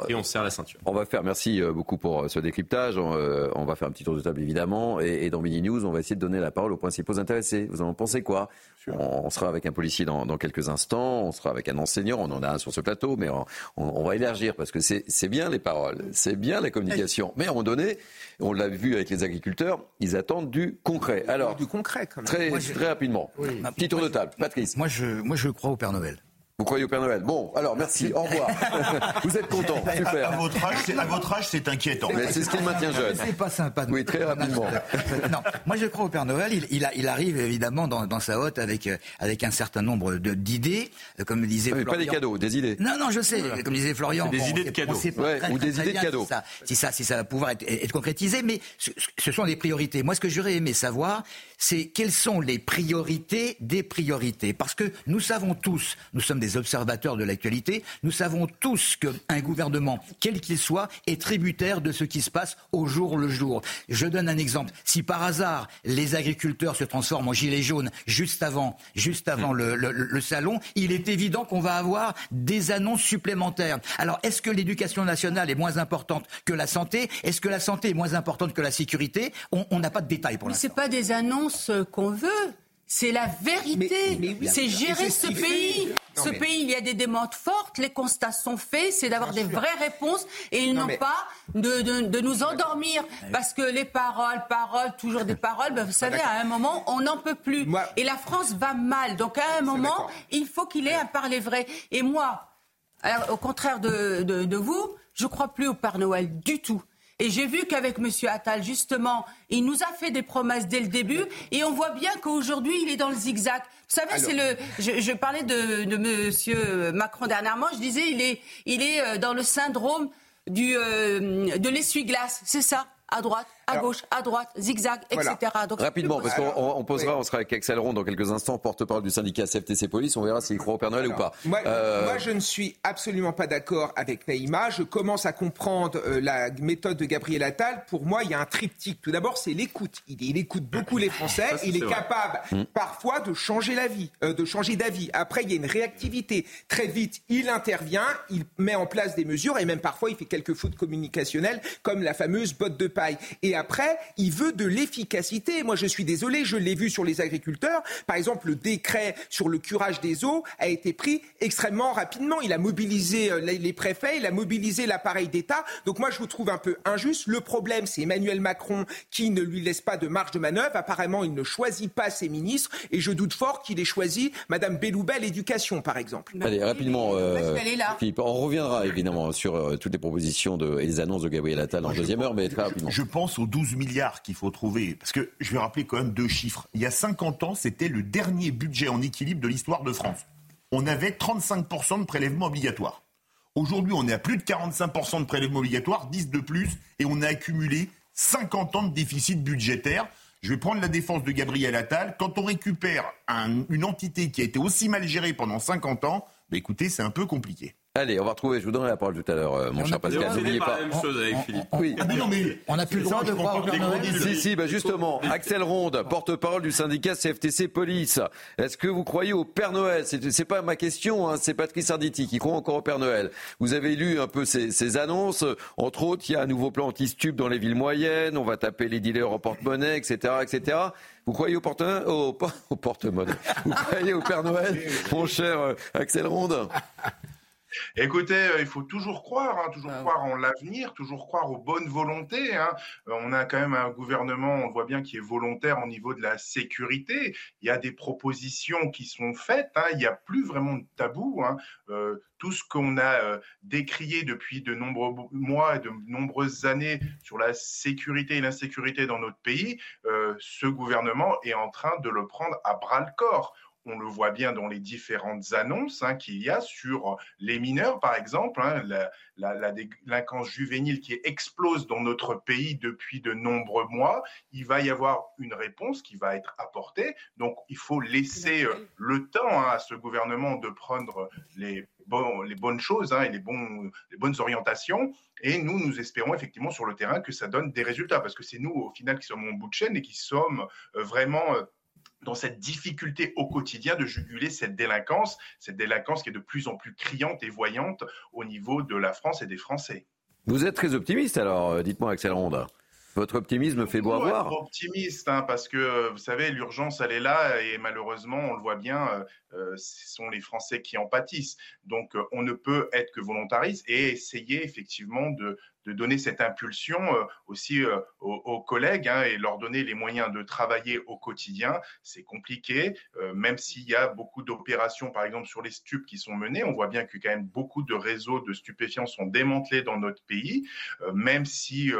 et on serre la ceinture. On va faire, merci euh, beaucoup pour euh, ce décryptage. On, va faire un petit tour de table évidemment. Et, dans Mini News, on va essayer de donner la parole aux principaux intéressés. Vous en pensez quoi? On, sera avec un policier dans, quelques instants, on sera avec un enseignant, on en a un sur ce plateau, mais on, va élargir parce que c'est bien les paroles, c'est bien la communication. Mais à un moment donné, on l'a vu avec les agriculteurs, ils attendent du concret. Alors, du concret Très, très rapidement. Petit tour de table. Patrice. Moi je, moi, je crois au Père Noël. Vous croyez au Père Noël? Bon, alors merci, au revoir. [laughs] Vous êtes content, super. À, votre âge, c'est, à votre âge, c'est inquiétant. Mais c'est ce qui le maintient jeune. C'est pas sympa. Oui, très rapidement. [laughs] non, moi je crois au Père Noël. Il, il, il arrive évidemment dans, dans, sa hôte avec, euh, avec un certain nombre de, d'idées, euh, comme disait oui, Florian. Pas des cadeaux, des idées. Non, non, je sais. Comme disait Florian. des bon, idées de cadeaux. Ouais, ou des idées de cadeaux. Si ça, si ça, si ça va pouvoir être, être concrétisé, mais ce, ce sont des priorités. Moi, ce que j'aurais aimé savoir, c'est quelles sont les priorités des priorités. Parce que nous savons tous, nous sommes des observateurs de l'actualité, nous savons tous qu'un gouvernement, quel qu'il soit, est tributaire de ce qui se passe au jour le jour. Je donne un exemple. Si par hasard les agriculteurs se transforment en gilets jaunes juste avant, juste avant le, le, le salon, il est évident qu'on va avoir des annonces supplémentaires. Alors, est-ce que l'éducation nationale est moins importante que la santé? Est-ce que la santé est moins importante que la sécurité? On n'a pas de détails pour l'instant. C'est pas des annonces qu'on veut. C'est la vérité. c'est gérer ce pays. Non, ce mais- pays, il y a des demandes fortes, les constats sont faits, c'est d'avoir des vraies réponses et ils Non, n'ont mais- pas de, de- de nous endormir. Parce que les paroles, paroles, toujours des paroles, ben, vous savez, à un moment, on n'en peut plus. Et la France va mal. Donc à un moment, il faut qu'il ait un parler vrai. Et moi, alors, au contraire de, de- de vous, je crois plus au Père Noël du tout. Et j'ai vu qu'avec M. Attal, justement, il nous a fait des promesses dès le début, et on voit bien qu'aujourd'hui, il est dans le zigzag. Vous savez, c'est le. Je, je parlais de, de M. Macron dernièrement. Je disais, il est, il est euh, dans le syndrome du, euh, de l'essuie-glace. C'est ça. À droite, à gauche, à droite, zigzag, etc. Donc, Rapidement, parce qu'on on posera, on sera avec Axel Ron dans quelques instants, porte-parole du syndicat CFTC Police. On verra s'il croit au Père Noël ou pas. Moi, Euh, moi, je ne suis absolument pas d'accord avec Naïma. Je commence à comprendre euh, la méthode de Gabriel Attal. Pour moi, il y a un triptyque. Tout d'abord, c'est l'écoute. Il, il écoute beaucoup les Français. Ça, il est capable Mm. parfois de changer la vie, euh, de changer d'avis. Après, il y a une réactivité. Très vite, il intervient, il met en place des mesures et même parfois, il fait quelques fautes communicationnelles, comme la fameuse botte de paille. Et après, il veut de l'efficacité. Moi, je suis désolé, je l'ai vu sur les agriculteurs. Par exemple, le décret sur le curage des eaux a été pris extrêmement rapidement. Il a mobilisé euh, les préfets, il a mobilisé l'appareil d'État. Donc moi, je vous trouve un peu injuste. Le problème, c'est Emmanuel Macron qui ne lui laisse pas de marge de manœuvre. Apparemment, il ne choisit pas ses ministres et je doute fort qu'il ait choisi Madame Belloubet l'éducation, par exemple. Allez, rapidement, euh, parce qu'elle est là. Philippe, on reviendra évidemment sur euh, toutes les propositions de, et les annonces de Gabriel Attal en deuxième heure, mais très rapidement. Je pense aux 12 milliards qu'il faut trouver. Parce que je vais rappeler quand même deux chiffres. Il y a 50 ans, c'était le dernier budget en équilibre de l'histoire de France. On avait 35% de prélèvements obligatoires. Aujourd'hui, on est à plus de 45% de prélèvements obligatoires, 10 de plus, et on a accumulé 50 ans de déficit budgétaire. Je vais prendre la défense de Gabriel Attal. Quand on récupère un- une entité qui a été aussi mal gérée pendant 50 ans, bah écoutez, c'est un peu compliqué. Allez, on va retrouver, je vous donnerai la parole tout à l'heure, euh, mon On cher a- Pascal. on N'oubliez pas. pas la même chose avec Philippe. Oui. Ah, mais non, mais- On n'a plus le droit de croire au Père. Noël. Si, si, bah justement, Axel Ronde, porte-parole du syndicat CFTC Police. Est-ce que vous croyez au Père Noël? C'est c'est pas ma question, hein, c'est Patrice Arditi qui croit encore au Père Noël. Vous avez lu un peu ces, ces annonces, entre autres, il y a un nouveau plan anti-stup dans les villes moyennes, on va taper les dealers en porte-monnaie, etc., etc. Vous croyez au porte au, [laughs] au porte-monnaie? Vous croyez au Père Noël, mon cher euh, Axel Ronde? Écoutez, euh, il faut toujours croire, hein, toujours croire en l'avenir, toujours croire aux bonnes volontés. hein. Euh, on a quand même un gouvernement, on le voit bien, qui est volontaire au niveau de la sécurité. Il y a des propositions qui sont faites. hein. Il n'y a plus vraiment de tabou. Euh, tout ce qu'on a euh, décrié depuis de nombreux mois et de nombreuses années sur la sécurité et l'insécurité dans notre pays, euh, ce gouvernement est en train de le prendre à bras le corps. On le voit bien dans les différentes annonces hein, qu'il y a sur les mineurs, par exemple, hein, la, la- la délinquance juvénile qui explose dans notre pays depuis de nombreux mois. Il va y avoir une réponse qui va être apportée. Donc, il faut laisser euh, le temps hein, à ce gouvernement de prendre les, bonnes choses et les, bons, les bonnes orientations. Et nous, nous espérons effectivement sur le terrain que ça donne des résultats, parce que c'est nous, au final, qui sommes en bout de chaîne et qui sommes euh, vraiment euh, dans cette difficulté au quotidien de juguler cette délinquance, cette délinquance qui est de plus en plus criante et voyante au niveau de la France et des Français. Vous êtes très optimiste alors, euh, dites-moi Axel Ronde. Votre optimisme fait beau Faut être optimiste, hein, parce que euh, vous savez, l'urgence, elle est là, et malheureusement, on le voit bien, euh, ce sont les Français qui en pâtissent. Donc, on ne peut être que volontariste et essayer effectivement de, de donner cette impulsion aussi aux, collègues hein, et leur donner les moyens de travailler au quotidien. C'est compliqué, même s'il y a beaucoup d'opérations, par exemple sur les stupes qui sont menées. On voit bien que quand même beaucoup de réseaux de stupéfiants sont démantelés dans notre pays, même si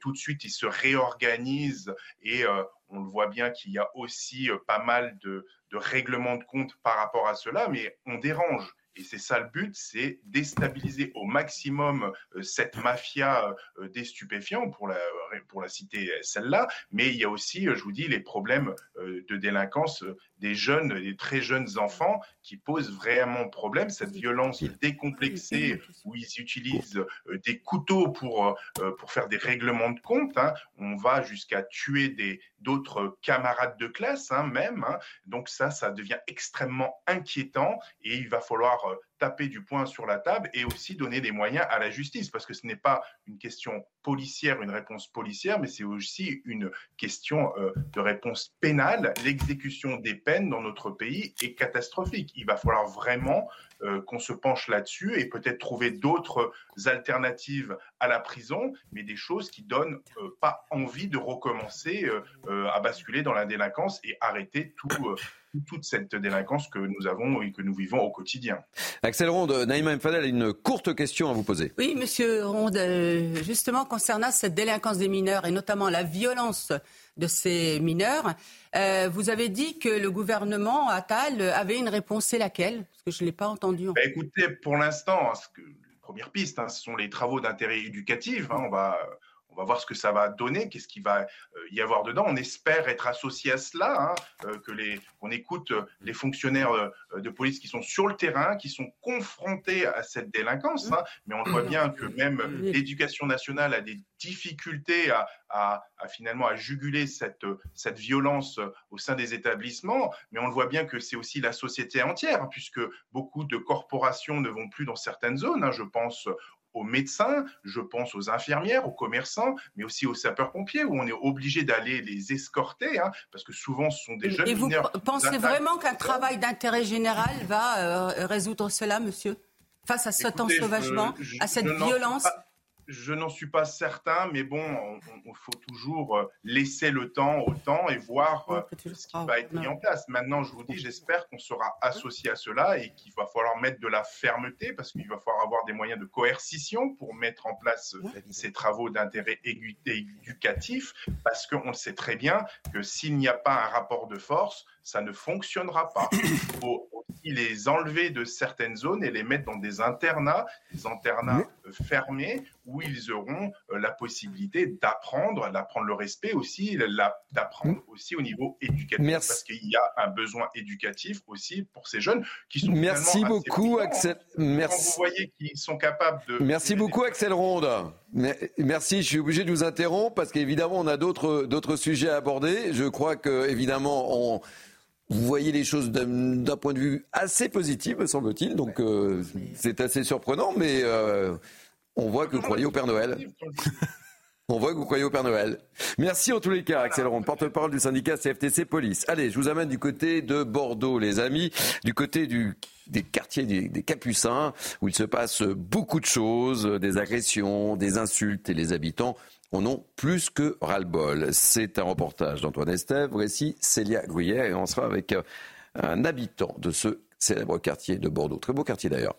tout de suite ils se réorganisent et on le voit bien qu'il y a aussi pas mal de, de règlements de compte par rapport à cela, mais on dérange. Et c'est ça le but, c'est déstabiliser au maximum euh, cette mafia euh, des stupéfiants, pour la, pour la citer celle-là. Mais il y a aussi, je vous dis, les problèmes euh, de délinquance des jeunes, des très jeunes enfants qui posent vraiment problème. Cette violence décomplexée où ils utilisent des couteaux pour, pour faire des règlements de compte. Hein. On va jusqu'à tuer des, d'autres camarades de classe hein, même. Hein. Donc ça, ça devient extrêmement inquiétant et il va falloir euh, taper du poing sur la table et aussi donner des moyens à la justice parce que ce n'est pas une question policière, une réponse policière, mais c'est aussi une question euh, de réponse pénale. L'exécution des peines dans notre pays est catastrophique. Il va falloir vraiment euh, qu'on se penche là-dessus et peut-être trouver d'autres alternatives à la prison, mais des choses qui donnent euh, pas envie de recommencer à basculer dans la délinquance et arrêter tout toute cette délinquance que nous avons et que nous vivons au quotidien. Axel Ronde, Naïma Mfadel a une courte question à vous poser. Oui, monsieur Ronde, justement concernant cette délinquance des mineurs et notamment la violence de ces mineurs. Euh, vous avez dit que le gouvernement Attal avait une réponse. C'est laquelle? Parce que je ne l'ai pas entendu. Bah, écoutez, pour l'instant, première piste, hein, ce sont les travaux d'intérêt éducatif. Hein, on va on va voir ce que ça va donner, qu'est-ce qu'il va euh, y avoir dedans. On espère être associé à cela, hein, euh, que les, qu'on écoute euh, les fonctionnaires de police qui sont sur le terrain, qui sont confrontés à cette délinquance. Hein. mais on voit bien que même l'éducation nationale a des difficultés à, à, finalement à juguler cette, cette violence au sein des établissements. Mais on le voit bien que c'est aussi la société entière, hein, puisque beaucoup de corporations ne vont plus dans certaines zones. je pense aux médecins, je pense aux infirmières, aux commerçants, mais aussi aux sapeurs-pompiers, où on est obligé d'aller les escorter, hein, parce que souvent ce sont des jeunes Et vous pensez vraiment qu'un travail d'intérêt général va euh, résoudre cela, monsieur? Face à cet ensauvagement, à cette violence je n'en suis pas certain, mais bon, il faut toujours euh, laisser le temps au temps et voir euh, ce qui va être mis en place. Maintenant, je vous dis, j'espère qu'on sera associé à cela et qu'il va falloir mettre de la fermeté parce qu'il va falloir avoir des moyens de coercition pour mettre en place euh, ces travaux d'intérêt éducatif parce qu'on sait très bien que s'il n'y a pas un rapport de force, ça ne fonctionnera pas. Il faut aussi les enlever de certaines zones et les mettre dans des internats, des internats fermés où ils auront euh, la possibilité d'apprendre, d'apprendre le respect aussi, d'apprendre aussi au niveau éducatif, parce qu'il y a un besoin éducatif aussi pour ces jeunes qui sont. Merci beaucoup, Axel. Merci. Quand vous voyez qu'ils sont capables de. Merci beaucoup, Axel Ronde. Merci, je suis obligé de vous interrompre parce qu'évidemment, on a d'autres sujets à aborder. Je crois que, évidemment, on vous voyez les choses d'un point de vue assez positif, me semble-t-il. Donc euh, c'est assez surprenant, mais euh, on voit que vous croyez au Père Noël. [laughs] On voit que vous croyez au Père Noël. Merci en tous les cas, Axel Ronde, porte-parole du syndicat CFTC Police. Allez, je vous amène du côté de Bordeaux, les amis, du côté du, des quartiers des, des, Capucins, où il se passe beaucoup de choses, des agressions, des insultes, et les habitants en ont plus que ras-le-bol. C'est un reportage d'Antoine Estève, récit Célia Gruyère, et on sera avec euh, un habitant de ce célèbre quartier de Bordeaux. Très beau quartier d'ailleurs.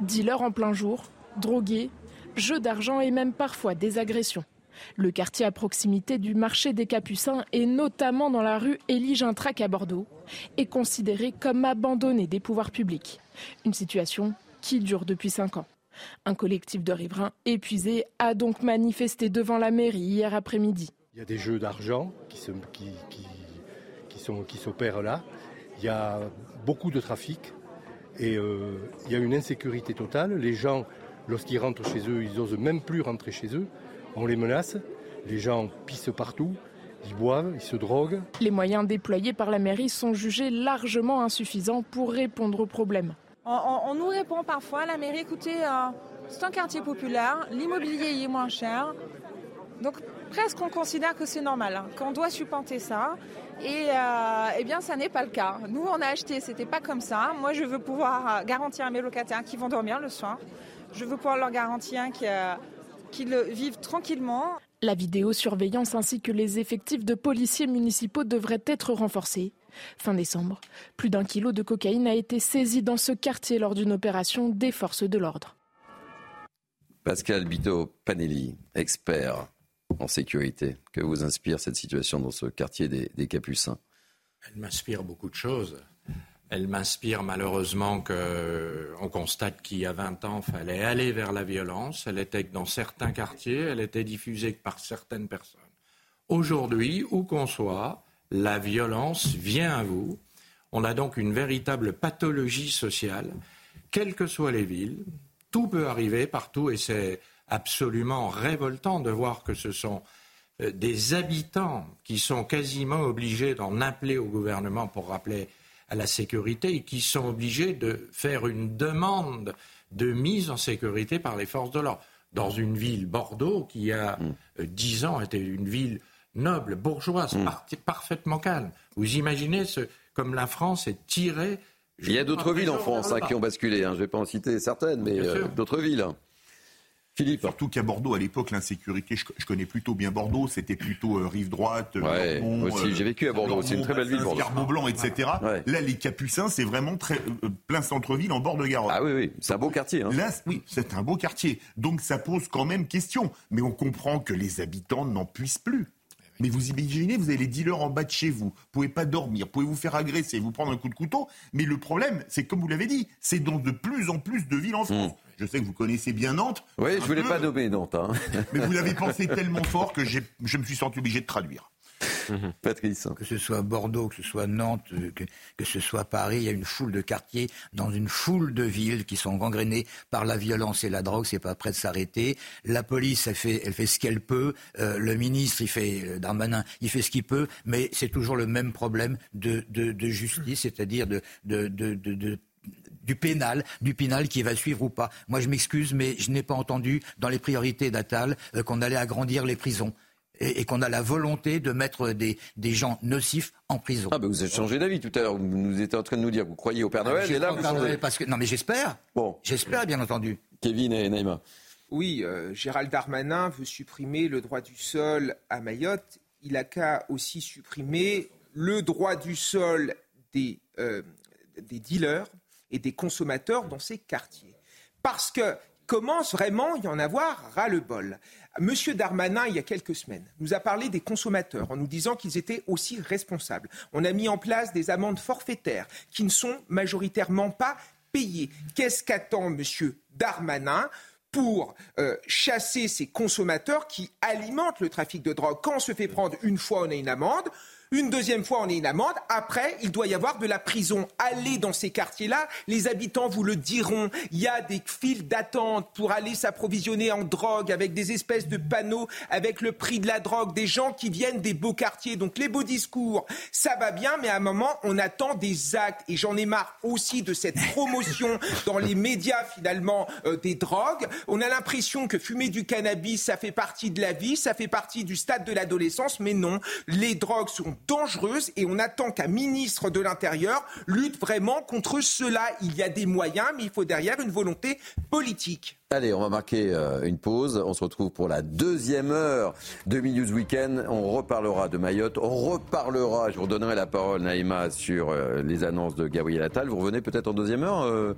Dealer en plein jour, drogué, jeu d'argent et même parfois des agressions. Le quartier à proximité du marché des Capucins et notamment dans la rue Élie Gintrac à Bordeaux est considéré comme abandonné des pouvoirs publics. Une situation qui dure depuis cinq ans. Un collectif de riverains épuisés a donc manifesté devant la mairie hier après-midi. Il y a des jeux d'argent qui, qui s'opèrent là. Il y a beaucoup de trafic. Et euh, il y a une insécurité totale. Les gens, lorsqu'ils rentrent chez eux, ils n'osent même plus rentrer chez eux. On les menace. Les gens pissent partout. Ils boivent, ils se droguent. Les moyens déployés par la mairie sont jugés largement insuffisants pour répondre aux problèmes. On, nous répond parfois, la mairie, écoutez, euh, c'est un quartier populaire, l'immobilier est moins cher. Donc presque on considère que c'est normal, hein, qu'on doit supplanter ça. Et euh, eh bien, ça n'est pas le cas. Nous, on a acheté, c'était pas comme ça. Moi, je veux pouvoir euh, garantir à mes locataires qui vont dormir le soir Je veux pouvoir leur garantir qu'ils vivent tranquillement. La vidéosurveillance ainsi que les effectifs de policiers municipaux devraient être renforcés. Fin décembre, plus d'un kilo de cocaïne a été saisi dans ce quartier lors d'une opération des forces de l'ordre. Pascal Bito Panelli, expert en sécurité. Que vous inspire cette situation dans ce quartier des, Capucins? Elle m'inspire beaucoup de choses. Elle m'inspire malheureusement qu'on constate qu'il y a 20 ans, il fallait aller vers la violence. Elle était que dans certains quartiers, elle était diffusée par certaines personnes. Aujourd'hui, où qu'on soit, la violence vient à vous. On a donc une véritable pathologie sociale, quelles que soient les villes. Tout peut arriver partout et c'est absolument révoltant de voir que ce sont euh, des habitants qui sont quasiment obligés d'en appeler au gouvernement pour rappeler à la sécurité et qui sont obligés de faire une demande de mise en sécurité par les forces de l'ordre. Dans une ville, Bordeaux, qui a mm. euh, dix ans était une ville noble, bourgeoise, mm. parfaitement calme. Vous imaginez ce, comme la France est tirée. Il y a d'autres villes en France hein, qui ont basculé. Hein. Je ne vais pas en citer certaines, mais euh, d'autres villes. Philippe. Surtout qu'à Bordeaux, à l'époque, l'insécurité, je, connais plutôt bien Bordeaux, c'était plutôt euh, rive droite. Ouais, moi aussi, j'ai vécu à Bordeaux, c'est une très belle ville, Bordeaux. Blanc, etc. Là, les Capucins, c'est vraiment très, plein centre-ville en bord de Garonne. Ah oui, oui, c'est un beau quartier. Hein. Là, oui, c'est un beau quartier. Donc ça pose quand même question. Mais on comprend que les habitants n'en puissent plus. Mais vous imaginez, vous avez les dealers en bas de chez vous. Vous pouvez pas dormir, vous pouvez vous faire agresser, vous prendre un coup de couteau. Mais le problème, c'est comme vous l'avez dit, c'est dans de plus en plus de villes en France. Hmm. Je sais que vous connaissez bien Nantes. Oui, je voulais pas nommer Nantes. Hein. Mais vous l'avez pensé tellement fort que je me suis senti obligé de traduire. Mhm. Patrice. Que ce soit Bordeaux, que ce soit Nantes, euh, que, ce soit Paris, il y a une foule de quartiers dans une foule de villes qui sont gangrénées par la violence et la drogue. C'est pas prêt de s'arrêter. La police, elle fait, elle fait ce qu'elle peut. Euh, le ministre, il fait euh, Darmanin, il fait ce qu'il peut. Mais c'est toujours le même problème de, de, justice, c'est-à-dire de, de, de du pénal, du pénal qui va suivre ou pas. Moi, je m'excuse, mais je n'ai pas entendu dans les priorités d'Atal qu'on allait agrandir les prisons et, qu'on a la volonté de mettre des, des, gens nocifs en prison. Ah, ben vous avez changé d'avis tout à l'heure. Vous nous étiez en train de nous dire que vous croyez au Père Noël. et là, vous parce que... Non, mais j'espère. Bon. J'espère, bien entendu. Kevin et Naïma. Oui, euh, Gérald Darmanin veut supprimer le droit du sol à Mayotte. Il a qu'à aussi supprimer le droit du sol des, euh, des dealers et des consommateurs dans ces quartiers. Parce que commence vraiment y en avoir ras-le-bol. Monsieur Darmanin, il y a quelques semaines, nous a parlé des consommateurs en nous disant qu'ils étaient aussi responsables. On a mis en place des amendes forfaitaires qui ne sont majoritairement pas payées. Qu'est-ce qu'attend Monsieur Darmanin pour euh, chasser ces consommateurs qui alimentent le trafic de drogue? Quand on se fait prendre une fois, on a une amende. Une deuxième fois, on est une amende. Après, il doit y avoir de la prison. Allez dans ces quartiers-là. Les habitants vous le diront. Il y a des files d'attente pour aller s'approvisionner en drogue avec des espèces de panneaux avec le prix de la drogue. Des gens qui viennent des beaux quartiers. Donc les beaux discours, ça va bien, mais à un moment, on attend des actes. Et j'en ai marre aussi de cette promotion dans les médias, finalement, euh, des drogues. On a l'impression que fumer du cannabis, ça fait partie de la vie, ça fait partie du stade de l'adolescence. Mais non, les drogues sont dangereuse et on attend qu'un ministre de l'Intérieur lutte vraiment contre cela. Il y a des moyens, mais il faut derrière une volonté politique. Allez, on va marquer euh, une pause. On se retrouve pour la deuxième heure de News Weekend. On reparlera de Mayotte. On reparlera, je vous redonnerai la parole, Naïma, sur euh, les annonces de Gabriel Attal. Vous revenez peut-être en deuxième heure euh,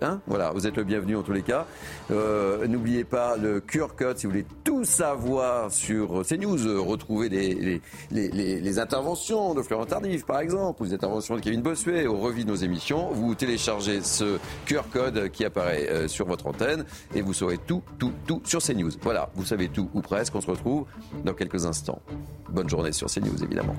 hein? Voilà, vous êtes le bienvenu en tous les cas. N'oubliez pas le QR Code si vous voulez tout savoir sur CNews. Retrouver les, les, les, interventions de Florent Tardif, par exemple, ou les interventions de Kevin Bossuet, au revis de nos émissions. Vous téléchargez ce QR Code qui apparaît sur votre antenne et vous saurez tout, tout, tout sur CNews. Voilà, vous savez tout ou presque. On se retrouve dans quelques instants. Bonne journée sur CNews, évidemment.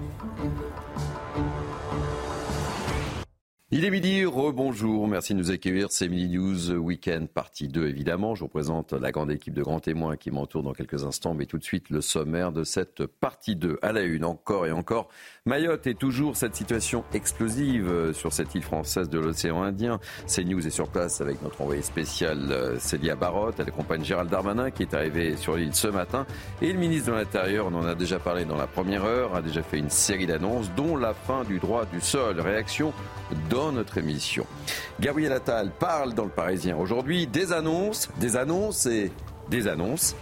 Il est midi, rebonjour, merci de nous accueillir. C'est Midi News Weekend, partie 2 évidemment. Je vous présente la grande équipe de grands témoins qui m'entoure dans quelques instants, mais tout de suite le sommaire de cette partie 2. À la une, encore et encore, Mayotte est toujours cette situation explosive sur cette île française de l'océan Indien. CNews est sur place avec notre envoyé spécial euh, Célia Barotte. Elle accompagne Gérald Darmanin qui est arrivé sur l'île ce matin. Et le ministre de l'Intérieur, on en a déjà parlé dans la première heure, a déjà fait une série d'annonces, dont la fin du droit du sol. Réaction dans notre émission. Gabriel Attal parle dans le Parisien aujourd'hui des annonces, des annonces et des annonces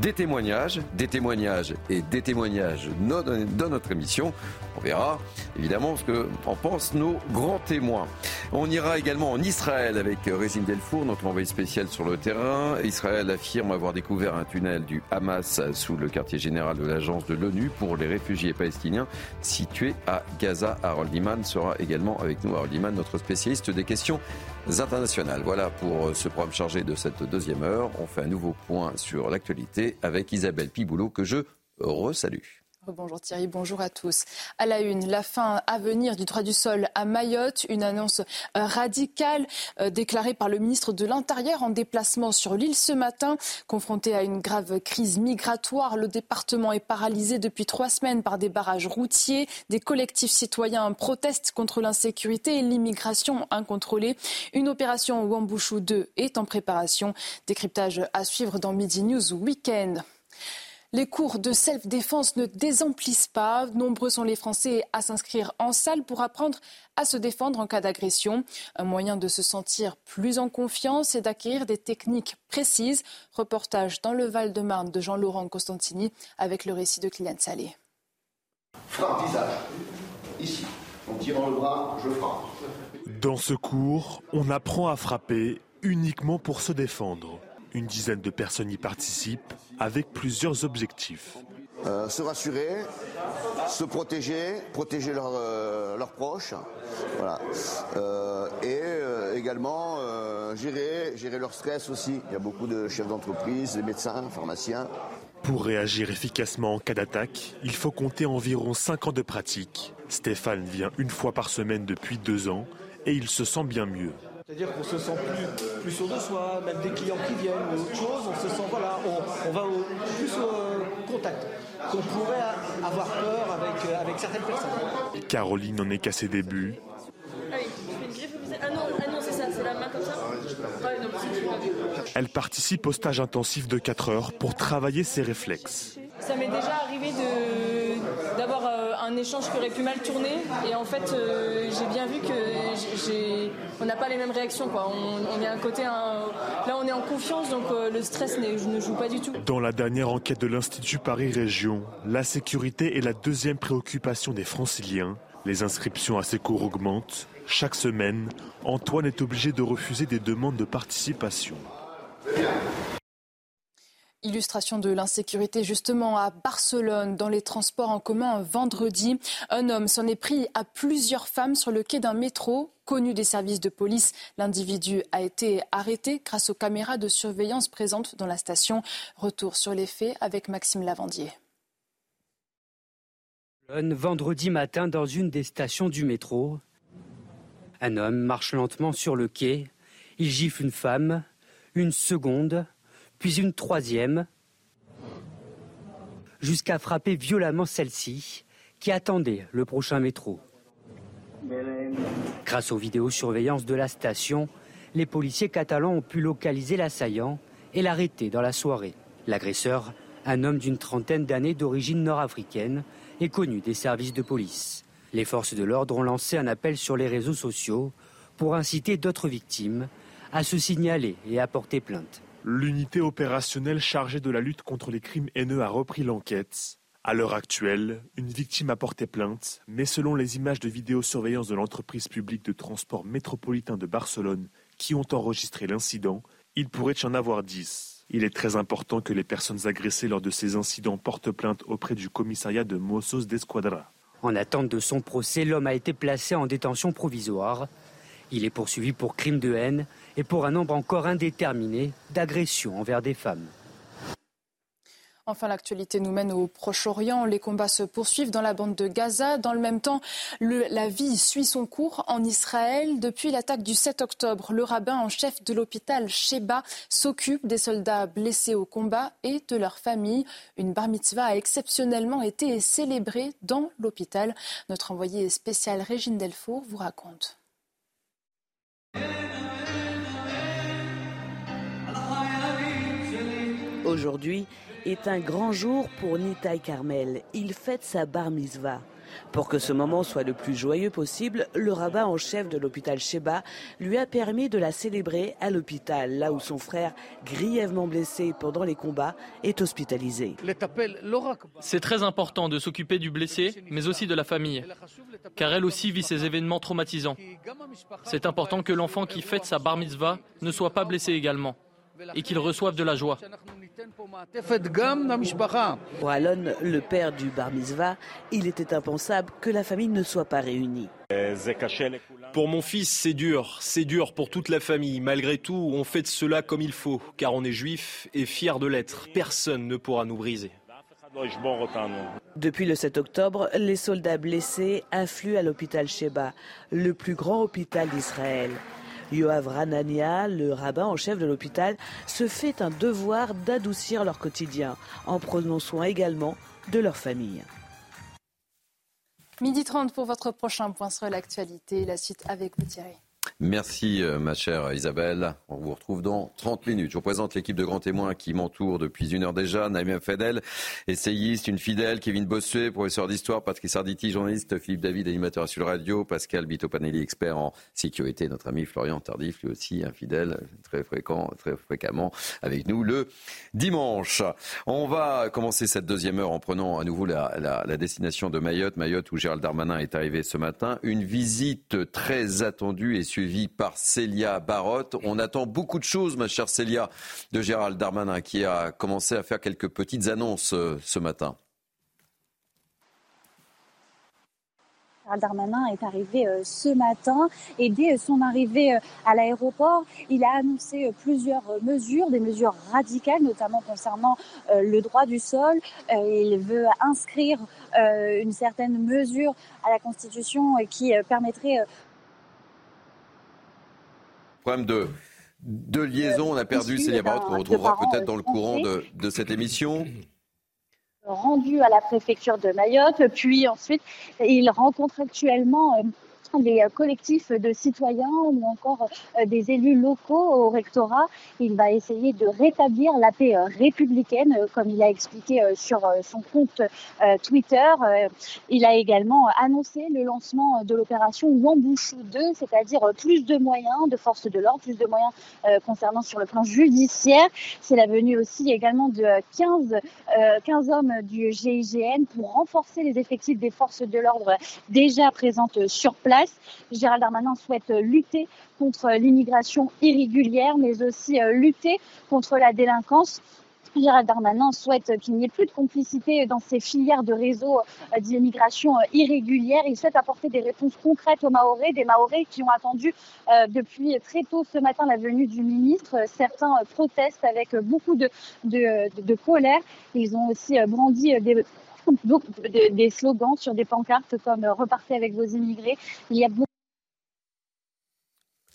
des témoignages, des témoignages et des témoignages dans notre émission. On verra évidemment ce que en pensent nos grands témoins. On ira également en Israël avec Régine Delfour, notre envoyé spécial sur le terrain. Israël affirme avoir découvert un tunnel du Hamas sous le quartier général de l'agence de l'ONU pour les réfugiés palestiniens situés à Gaza. Harold Iman sera également avec nous. Harold Iman, notre spécialiste des questions internationales. Voilà pour ce programme chargé de cette deuxième heure. On fait un nouveau point sur l'actualité avec Isabelle Piboulot que je resalue. Bonjour Thierry, bonjour à tous. À la une, la fin à venir du droit du sol à Mayotte, une annonce euh, radicale euh, déclarée par le ministre de l'Intérieur en déplacement sur l'île ce matin. Confronté à une grave crise migratoire, le département est paralysé depuis trois semaines par des barrages routiers. Des collectifs citoyens protestent contre l'insécurité et l'immigration incontrôlée. Une opération Wambouchou 2 est en préparation. Décryptage à suivre dans Midi News Weekend. Les cours de self-défense ne désemplissent pas. Nombreux sont les Français à s'inscrire en salle pour apprendre à se défendre en cas d'agression. Un moyen de se sentir plus en confiance et d'acquérir des techniques précises. Reportage dans le Val-de-Marne de Jean-Laurent Costantini avec le récit de Kylian Salé. Frappe visage. Ici. En tirant le bras, je frappe. Dans ce cours, on apprend à frapper uniquement pour se défendre. Une dizaine de personnes y participent avec plusieurs objectifs. Euh, se rassurer, se protéger, protéger euh, leurs proches, voilà. Euh, et également gérer, gérer leur stress aussi. Il y a beaucoup de chefs d'entreprise, des médecins, pharmaciens. Pour réagir efficacement en cas d'attaque, il faut compter environ 5 ans de pratique. Stéphane vient une fois par semaine depuis deux ans et il se sent bien mieux. C'est-à-dire qu'on se sent plus, plus sûr de soi, même des clients qui viennent ou autre chose, on se sent, voilà, on, va plus au contact qu'on pourrait avoir peur avec, euh, avec certaines personnes. Caroline n'en est qu'à ses débuts. Ah oui, je fais une griffe Ah non, ah non c'est ça, c'est la main comme ça ah Elle participe au stage intensif de 4 heures pour travailler ses réflexes. Ça m'est déjà arrivé d'avoir euh, un échange qui aurait pu mal tourner et en fait euh, j'ai bien vu que on n'a pas les mêmes réactions quoi. On, côté là on est en confiance donc euh, le stress ne joue pas du tout. Dans la dernière enquête de l'Institut Paris Région, la sécurité est la deuxième préoccupation des franciliens. Les inscriptions à ces cours augmentent. Chaque semaine, Antoine est obligé de refuser des demandes de participation. Illustration de l'insécurité justement à Barcelone dans les transports en commun vendredi. Un homme s'en est pris à plusieurs femmes sur le quai d'un métro. Connu des services de police, l'individu a été arrêté grâce aux caméras de surveillance présentes dans la station. Retour sur les faits avec Maxime Lavandier. Vendredi matin dans une des stations du métro. Un homme marche lentement sur le quai. Il gifle une femme. Une seconde puis une troisième, jusqu'à frapper violemment celle-ci, qui attendait le prochain métro. Grâce aux vidéosurveillances de la station, les policiers catalans ont pu localiser l'assaillant et l'arrêter dans la soirée. L'agresseur, un homme d'une trentaine d'années d'origine nord-africaine, est connu des services de police. Les forces de l'ordre ont lancé un appel sur les réseaux sociaux pour inciter d'autres victimes à se signaler et à porter plainte. L'unité opérationnelle chargée de la lutte contre les crimes haineux a repris l'enquête. À l'heure actuelle, une victime a porté plainte, mais selon les images de vidéosurveillance de l'entreprise publique de transport métropolitain de Barcelone qui ont enregistré l'incident, il pourrait y en avoir dix. Il est très important que les personnes agressées lors de ces incidents portent plainte auprès du commissariat de Mossos d'Esquadra. En attente de son procès, l'homme a été placé en détention provisoire. Il est poursuivi pour crime de haine et pour un nombre encore indéterminé d'agressions envers des femmes. Enfin, l'actualité nous mène au Proche-Orient. Les combats se poursuivent dans la bande de Gaza. Dans le même temps, la vie suit son cours en Israël. Depuis l'attaque du 7 octobre, le rabbin en chef de l'hôpital Sheba s'occupe des soldats blessés au combat et de leurs familles. Une bar mitzvah a exceptionnellement été célébrée dans l'hôpital. Notre envoyé spécial Régine Delfour vous raconte. Aujourd'hui est un grand jour pour Nitaï Carmel. Il fête sa bar mitzvah. Pour que ce moment soit le plus joyeux possible, le rabbin en chef de l'hôpital Sheba lui a permis de la célébrer à l'hôpital, là où son frère, grièvement blessé pendant les combats, est hospitalisé. C'est très important de s'occuper du blessé, mais aussi de la famille, car elle aussi vit ces événements traumatisants. C'est important que l'enfant qui fête sa bar mitzvah ne soit pas blessé également et qu'il reçoive de la joie. Pour Alon, le père du bar mitzvah, il était impensable que la famille ne soit pas réunie. Pour mon fils, c'est dur, c'est dur pour toute la famille. Malgré tout, on fait de cela comme il faut, car on est juif et fier de l'être. Personne ne pourra nous briser. Depuis le 7 octobre, les soldats blessés affluent à l'hôpital Sheba, le plus grand hôpital d'Israël. Yoav Ranania, le rabbin en chef de l'hôpital, se fait un devoir d'adoucir leur quotidien, en prenant soin également de leur famille. Midi 30 pour votre prochain point sur l'actualité. La suite avec vous Thierry. Merci euh, ma chère Isabelle. On vous retrouve dans 30 minutes. Je vous présente l'équipe de grands témoins qui m'entoure depuis une heure déjà. Naïm Fedel, essayiste, une fidèle, Kevin Bossuet, professeur d'histoire, Patrick Sarditi, journaliste, Philippe David, animateur sur le radio, Pascal Bitopanelli, expert en sécurité, notre ami Florian Tardif, lui aussi un fidèle, très fréquent, très fréquemment avec nous le dimanche. On va commencer cette deuxième heure en prenant à nouveau la, la destination de Mayotte, Mayotte où Gérald Darmanin est arrivé ce matin. Une visite très attendue et suivie par Célia Barotte. On attend beaucoup de choses, ma chère Célia, de Gérald Darmanin, qui a commencé à faire quelques petites annonces euh, ce matin. Gérald Darmanin est arrivé euh, ce matin et dès son arrivée euh, à l'aéroport, il a annoncé plusieurs mesures, des mesures radicales, notamment concernant le droit du sol. Il veut inscrire une certaine mesure à la Constitution qui permettrait problème de, de liaison. On a perdu Célia Barotte, qu'on retrouvera peut-être dans le courant de, de cette émission rendu à la préfecture de Mayotte, puis ensuite il rencontre actuellement des euh, collectifs de citoyens ou encore euh, des élus locaux au rectorat. Il va essayer de rétablir la paix euh, républicaine, comme il a expliqué sur son compte Twitter. Il a également annoncé le lancement de l'opération Wambouchou 2, c'est-à-dire plus de moyens de forces de l'ordre, plus de moyens concernant sur le plan judiciaire. C'est la venue aussi également de 15, 15 hommes du GIGN pour renforcer les effectifs des forces de l'ordre déjà présentes sur place. Gérald Darmanin souhaite lutter contre l'immigration irrégulière, mais aussi euh, lutter contre la délinquance. Gérald Darmanin souhaite qu'il n'y ait plus de complicité dans ces filières de réseaux euh, d'immigration euh, irrégulière. Il souhaite apporter des réponses concrètes aux Maorés, des Maorés qui ont attendu depuis très tôt ce matin la venue du ministre. Certains protestent avec beaucoup de, de colère. Ils ont aussi brandi des des slogans sur des pancartes comme euh, Repartez avec vos immigrés. Il y a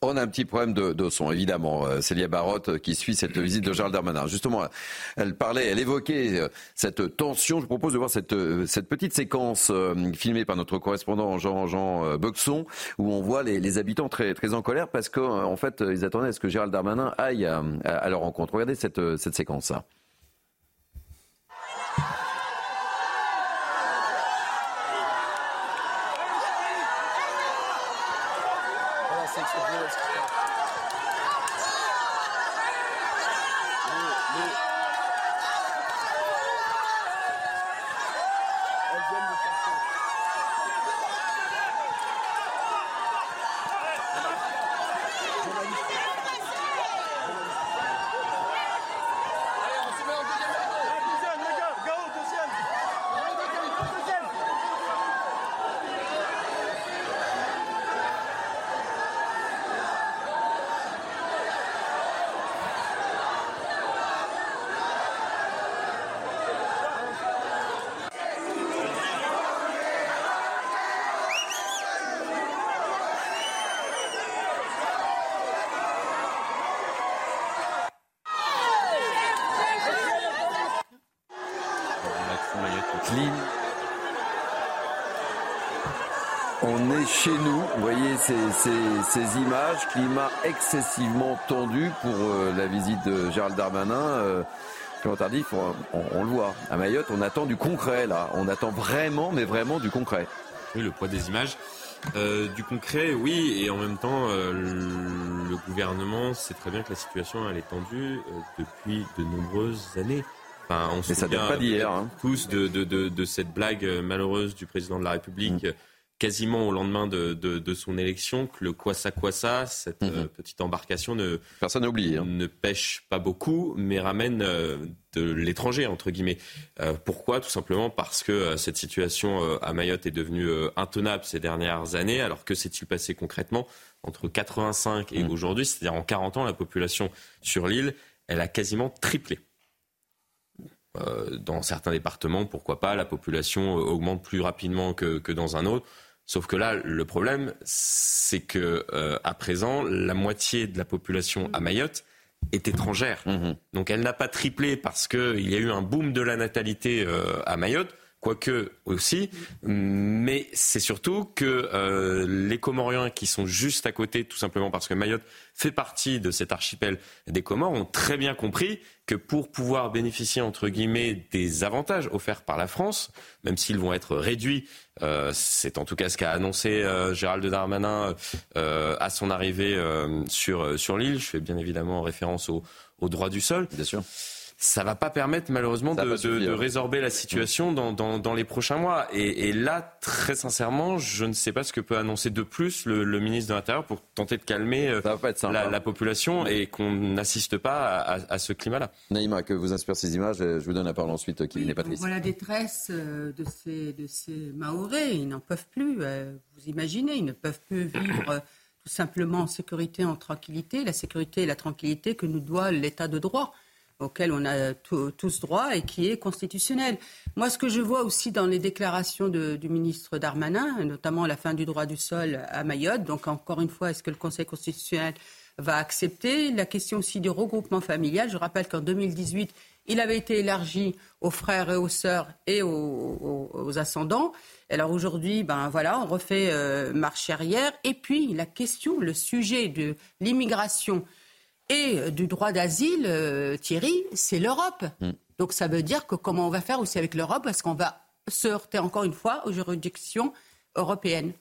on a un petit problème de, son, évidemment. Euh, Célia Barotte euh, qui suit cette visite de Gérald Darmanin. Justement, elle parlait, elle évoquait cette tension. Je vous propose de voir cette, cette petite séquence filmée par notre correspondant Jean-Jean Buxon, où on voit les, habitants très, très en colère parce qu'en fait, ils attendaient à ce que Gérald Darmanin aille à, leur rencontre. Regardez cette, cette séquence-là. Ces, images, climat excessivement tendu pour euh, la visite de Gérald Darmanin. Euh, Tardif, on, le voit. À Mayotte, on attend du concret, là. On attend vraiment, mais vraiment du concret. Oui, le poids des images. Euh, du concret, oui, et en même temps, euh, le gouvernement sait très bien que la situation elle est tendue depuis de nombreuses années. Enfin, on se souvient pas d'hier, hein. tous de, de, de, de, cette blague malheureuse du président de la République. Mm quasiment au lendemain de, de, son élection que le Kwasa Kwasa, cette mhm. euh, petite embarcation, ne, Personne oublié, hein. ne pêche pas beaucoup, mais ramène euh, de l'étranger, entre guillemets. Euh, pourquoi? Tout simplement parce que cette situation à Mayotte est devenue intenable ces dernières années. Alors que s'est-il passé concrètement? Entre 85 et mhm. aujourd'hui C'est-à-dire en 40 ans, la population sur l'île, elle a quasiment triplé. dans certains départements, pourquoi pas, la population augmente plus rapidement que, que dans un autre. Sauf que là, le problème, c'est que euh, à présent, la moitié de la population à Mayotte est étrangère. Mmh. Donc elle n'a pas triplé parce qu'il y a eu un boom de la natalité euh, à Mayotte quoique aussi, mais c'est surtout que euh, les Comoriens qui sont juste à côté, tout simplement parce que Mayotte fait partie de cet archipel des Comores, ont très bien compris que pour pouvoir bénéficier, entre guillemets, des avantages offerts par la France, même s'ils vont être réduits, euh, c'est en tout cas ce qu'a annoncé euh, Gérald Darmanin à son arrivée sur, sur l'île, je fais bien évidemment référence au, au droit du sol. Bien sûr ça va pas permettre malheureusement de, résorber la situation dans, les prochains mois. Et, là, très sincèrement, je ne sais pas ce que peut annoncer de plus le, ministre de l'Intérieur pour tenter de calmer euh, la, population et qu'on n'assiste pas à, ce climat-là. Naïma, que vous inspire ces images Je vous donne la parole ensuite, euh, qui n'est pas triste. On voit la détresse euh, de ces, de ces. Ils n'en peuvent plus. Vous imaginez, ils ne peuvent plus vivre tout simplement en sécurité, en tranquillité. La sécurité et la tranquillité que nous doit l'État de droit auquel on a tous droit et qui est constitutionnel. Moi, ce que je vois aussi dans les déclarations du ministre Darmanin, notamment la fin du droit du sol à Mayotte, donc encore une fois, est-ce que le Conseil constitutionnel va accepter la question aussi du regroupement familial? Je rappelle qu'en 2018, il avait été élargi aux frères et aux sœurs et aux, ascendants. Alors aujourd'hui, ben voilà, on refait euh, marche arrière. Et puis la question, le sujet de l'immigration et euh, du droit d'asile, euh, Thierry, c'est l'Europe. Mm. Donc ça veut dire que comment on va faire aussi avec l'Europe Parce qu'on va se heurter encore une fois aux juridictions européennes.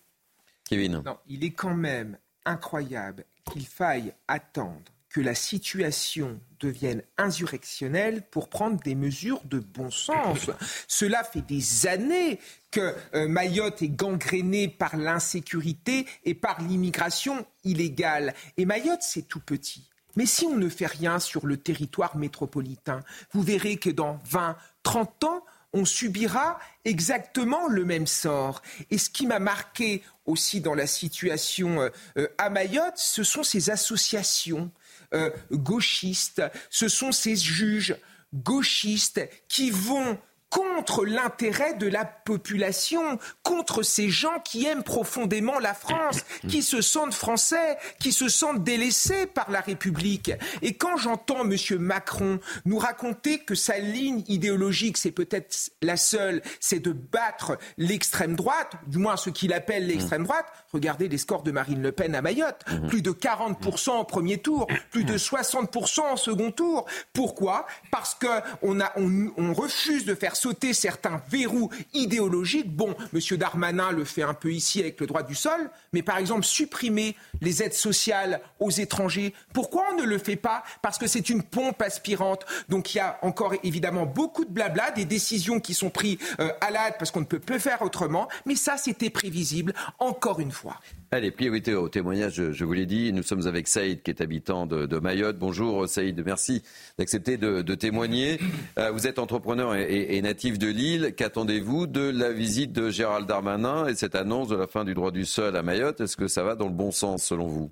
Kevin. Non, il est quand même incroyable qu'il faille attendre que la situation devienne insurrectionnelle pour prendre des mesures de bon sens. Cela fait des années que euh, Mayotte est gangrénée par l'insécurité et par l'immigration illégale. Et Mayotte, c'est tout petit. Mais si on ne fait rien sur le territoire métropolitain, vous verrez que dans 20, 30 ans, on subira exactement le même sort. Et ce qui m'a marqué aussi dans la situation euh, euh, à Mayotte, ce sont ces associations euh, gauchistes, ce sont ces juges gauchistes qui vont contre l'intérêt de la population, contre ces gens qui aiment profondément la France, [coughs] qui se sentent français, qui se sentent délaissés par la République. Et quand j'entends M. Macron nous raconter que sa ligne idéologique, c'est peut-être la seule, c'est de battre l'extrême droite, du moins ce qu'il appelle l'extrême droite, regardez les scores de Marine Le Pen à Mayotte, plus de 40% au premier tour, plus de 60% en second tour. Pourquoi? Parce qu'on on, on refuse de faire sauter certains verrous idéologiques. Bon, M. Darmanin le fait un peu ici avec le droit du sol, mais par exemple, supprimer les aides sociales aux étrangers, pourquoi on ne le fait pas? Parce que c'est une pompe aspirante. Donc il y a encore évidemment beaucoup de blabla, des décisions qui sont prises euh, à l'âge parce qu'on ne peut plus faire autrement, mais ça, c'était prévisible, encore une fois. Allez, priorité au témoignage, je, vous l'ai dit. Nous sommes avec Saïd, qui est habitant de, Mayotte. Bonjour Saïd, merci d'accepter de, témoigner. Euh, vous êtes entrepreneur et, natif de Lille. Qu'attendez-vous de la visite de Gérald Darmanin et cette annonce de la fin du droit du sol à Mayotte? Est-ce que ça va dans le bon sens selon vous?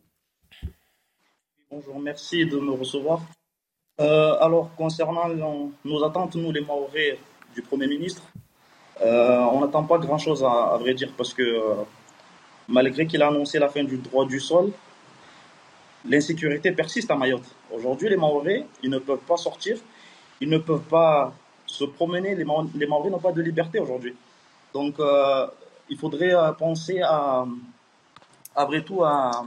Bonjour, merci de me recevoir. Euh, alors, concernant nos, attentes, nous les Maoris du Premier ministre, euh, on n'attend pas grand-chose à, vrai dire parce que malgré qu'il a annoncé la fin du droit du sol, l'insécurité persiste à Mayotte. Aujourd'hui, les Maoris, ils ne peuvent pas sortir, ils ne peuvent pas se promener, les, Maoris n'ont pas de liberté aujourd'hui. Donc, euh, il faudrait euh, penser à, après tout, à...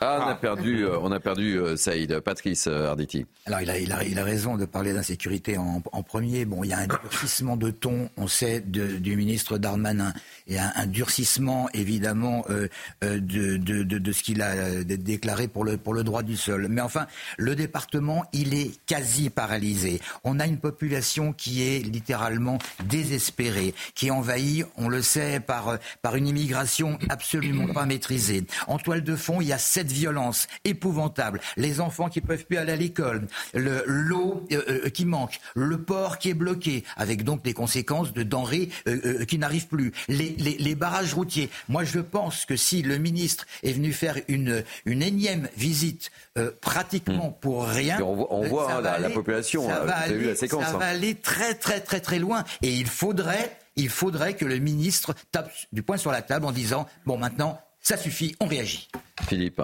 Ah, on a perdu, euh, on a perdu euh, Saïd. Patrice euh, Arditi. Alors, il a, il, a, il a raison de parler d'insécurité en, en, premier. Bon, il y a un durcissement de ton, on sait, de, du ministre Darmanin. Il y a un, un durcissement, évidemment, euh, de, de, de, de, ce qu'il a déclaré pour le, pour le droit du sol. Mais enfin, le département, il est quasi paralysé. On a une population qui est littéralement désespérée, qui est envahie, on le sait, par, par une immigration absolument pas maîtrisée. En toile de fond, il y a sept violence épouvantable, les enfants qui peuvent plus aller à l'école, l'eau euh, euh, qui manque, le port qui est bloqué, avec donc des conséquences de denrées euh, euh qui n'arrivent plus, les, les, les, barrages routiers. Moi, je pense que si le ministre est venu faire une, une énième visite pratiquement mmh. pour rien, on voit, on voit hein, la, aller, la, population, ça, va aller, la séquence, ça hein. va aller très très très très loin, et il faudrait il faudrait que le ministre tape du poing sur la table en disant bon maintenant ça suffit, on réagit. Philippe.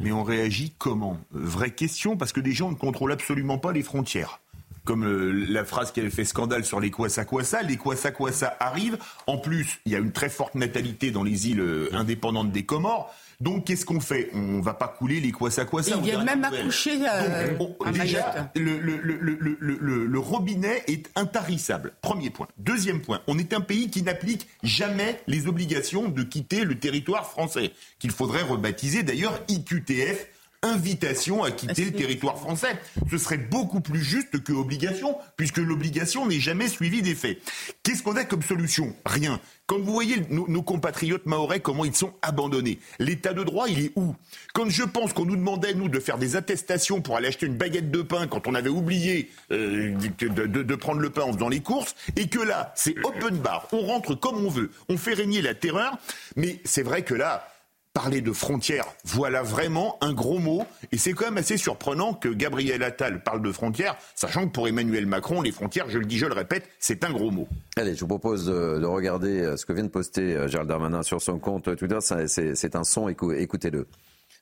Mais on réagit comment? Vraie question, parce que des gens ne contrôlent absolument pas les frontières. Comme euh, la phrase qui avait fait scandale sur les Kwasa Kwasa, les Kwasa Kwasa arrivent. En plus, il y a une très forte natalité dans les îles euh, indépendantes des Comores. Donc, qu'est-ce qu'on fait? On va pas couler les quoi ça quoi ça. Il vient même accoucher euh, Donc, on, déjà, le, le, le, le, robinet est intarissable. Premier point. Deuxième point, on est un pays qui n'applique jamais les obligations de quitter le territoire français, qu'il faudrait rebaptiser d'ailleurs IQTF invitation à quitter le territoire français. Ce serait beaucoup plus juste que obligation, puisque l'obligation n'est jamais suivie des faits. Qu'est-ce qu'on a comme solution? Rien. Quand vous voyez nos, nos, compatriotes maorais, comment ils sont abandonnés, l'état de droit, il est où? Quand je pense qu'on nous demandait, nous, de faire des attestations pour aller acheter une baguette de pain quand on avait oublié euh, de, de, de, prendre le pain en faisant les courses, et que là, c'est open bar, on rentre comme on veut, on fait régner la terreur, mais c'est vrai que là, parler de frontières, voilà vraiment un gros mot. Et c'est quand même assez surprenant que Gabriel Attal parle de frontières, sachant que pour Emmanuel Macron, les frontières, je le dis, je le répète, c'est un gros mot. Allez, je vous propose de, de regarder ce que vient de poster Gérald Darmanin sur son compte Twitter. C'est un son, écoutez-le.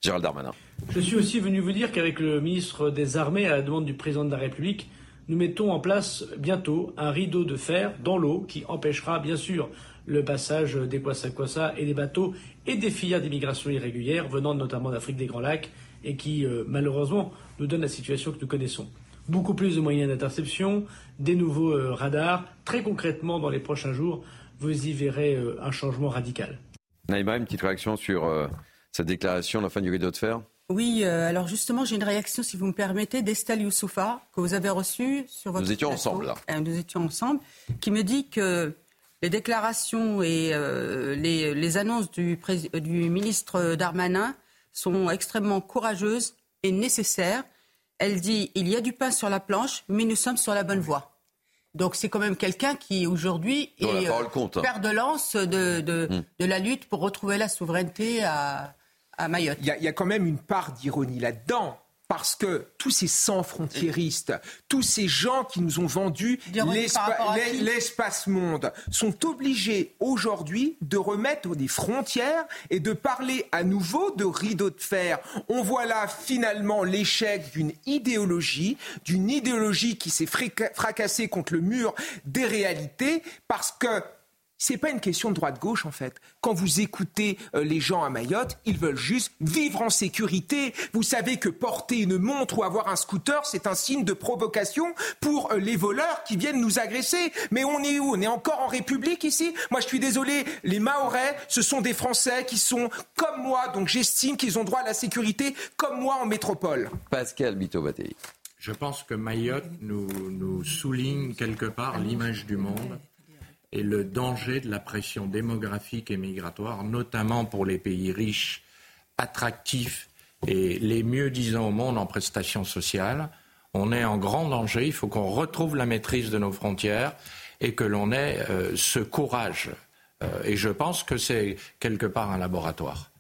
Gérald Darmanin. Je suis aussi venu vous dire qu'avec le ministre des Armées, à la demande du président de la République, nous mettons en place bientôt un rideau de fer dans l'eau qui empêchera bien sûr le passage des Kwassa et des bateaux et des filières d'immigration irrégulière venant notamment d'Afrique des Grands Lacs et qui, euh, malheureusement, nous donne la situation que nous connaissons. Beaucoup plus de moyens d'interception, des nouveaux euh, radars. Très concrètement, dans les prochains jours, vous y verrez euh, un changement radical. Naïma, une petite réaction sur cette déclaration, la fin du rideau de fer? Oui, euh, alors justement, j'ai une réaction, si vous me permettez, d'Estelle Youssoufa, que vous avez reçue sur votre Nous étions plateau, ensemble, là. Euh, nous étions ensemble, qui me dit que les déclarations et euh, les, les, annonces du, du, ministre Darmanin sont extrêmement courageuses et nécessaires. Elle dit il y a du pain sur la planche, mais nous sommes sur la bonne voie. Donc c'est quand même quelqu'un qui aujourd'hui est compte, hein. père de lance de, de, hum. de, la lutte pour retrouver la souveraineté à, à Mayotte. Il y, y, a quand même une part d'ironie là-dedans. Parce que tous ces sans-frontiéristes, tous ces gens qui nous ont vendu l'espace monde sont obligés aujourd'hui de remettre des frontières et de parler à nouveau de rideau de fer. On voit là finalement l'échec d'une idéologie, d'une idéologie qui s'est fracassée contre le mur des réalités parce que c'est pas une question de droite-gauche en fait. Quand vous écoutez euh, les gens à Mayotte, ils veulent juste vivre en sécurité. Vous savez que porter une montre ou avoir un scooter, c'est un signe de provocation pour euh, les voleurs qui viennent nous agresser. Mais on est où? On est encore en République ici? Moi, je suis désolé, les Mahorais, ce sont des Français qui sont comme moi, donc j'estime qu'ils ont droit à la sécurité comme moi en métropole. Pascal Bito-Battei. Je pense que Mayotte nous, nous souligne quelque part l'image du monde et le danger de la pression démographique et migratoire, notamment pour les pays riches, attractifs et les mieux disant au monde en prestations sociales. On est en grand danger. Il faut qu'on retrouve la maîtrise de nos frontières et que l'on ait euh, ce courage. Euh, et je pense que c'est quelque part un laboratoire.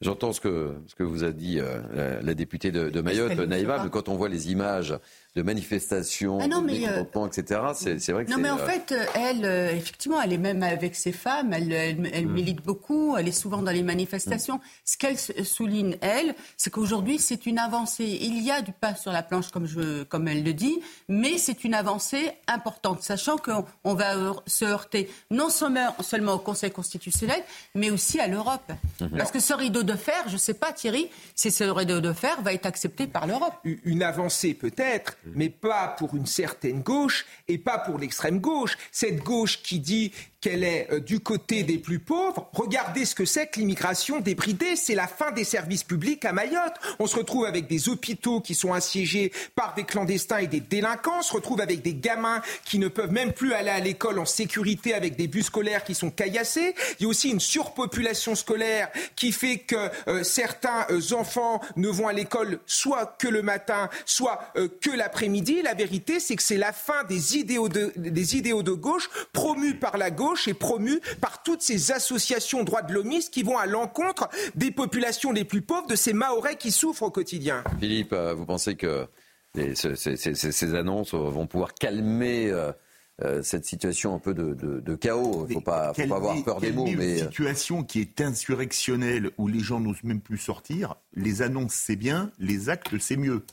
J'entends ce que, ce que vous a dit euh, la, la, députée de, de Mayotte, Naïva, mais quand on voit les images de manifestations, Ah non, de mais, euh, etc. C'est c'est vrai que Non, mais en euh, fait, elle, euh, effectivement, elle est même avec ses femmes, elle, elle, elle milite beaucoup, elle est souvent dans les manifestations. Ce qu'elle souligne, elle, c'est qu'aujourd'hui, c'est une avancée. Il y a du pain sur la planche, comme, je, comme elle le dit, mais c'est une avancée importante, sachant qu'on on va se heurter non seulement, seulement au Conseil constitutionnel, mais aussi à l'Europe. Mhm. Parce que ce rideau de fer, je ne sais pas, Thierry, si ce rideau de fer va être accepté par l'Europe. une avancée peut-être, mais pas pour une certaine gauche et pas pour l'extrême gauche. Cette gauche qui dit qu'elle est euh, du côté des plus pauvres. Regardez ce que c'est que l'immigration débridée. C'est la fin des services publics à Mayotte. On se retrouve avec des hôpitaux qui sont assiégés par des clandestins et des délinquants. On se retrouve avec des gamins qui ne peuvent même plus aller à l'école en sécurité avec des bus scolaires qui sont caillassés. Il y a aussi une surpopulation scolaire qui fait que euh, certains euh, enfants ne vont à l'école soit que le matin, soit que l'après-midi. La vérité, c'est que c'est la fin des idéaux de, des idéaux de gauche promus par la gauche et promus par toutes ces associations droits de l'hommiste qui vont à l'encontre des populations les plus pauvres, de ces Mahorais qui souffrent au quotidien. Philippe, euh, vous pensez que les- ces, ces- ces- ces annonces vont pouvoir calmer euh, euh, cette situation un peu de, de- de chaos? Il ne faut pas, faut pas avoir peur des mots, mais une euh, situation qui est insurrectionnelle où les gens n'osent même plus sortir, les annonces c'est bien, les actes c'est mieux.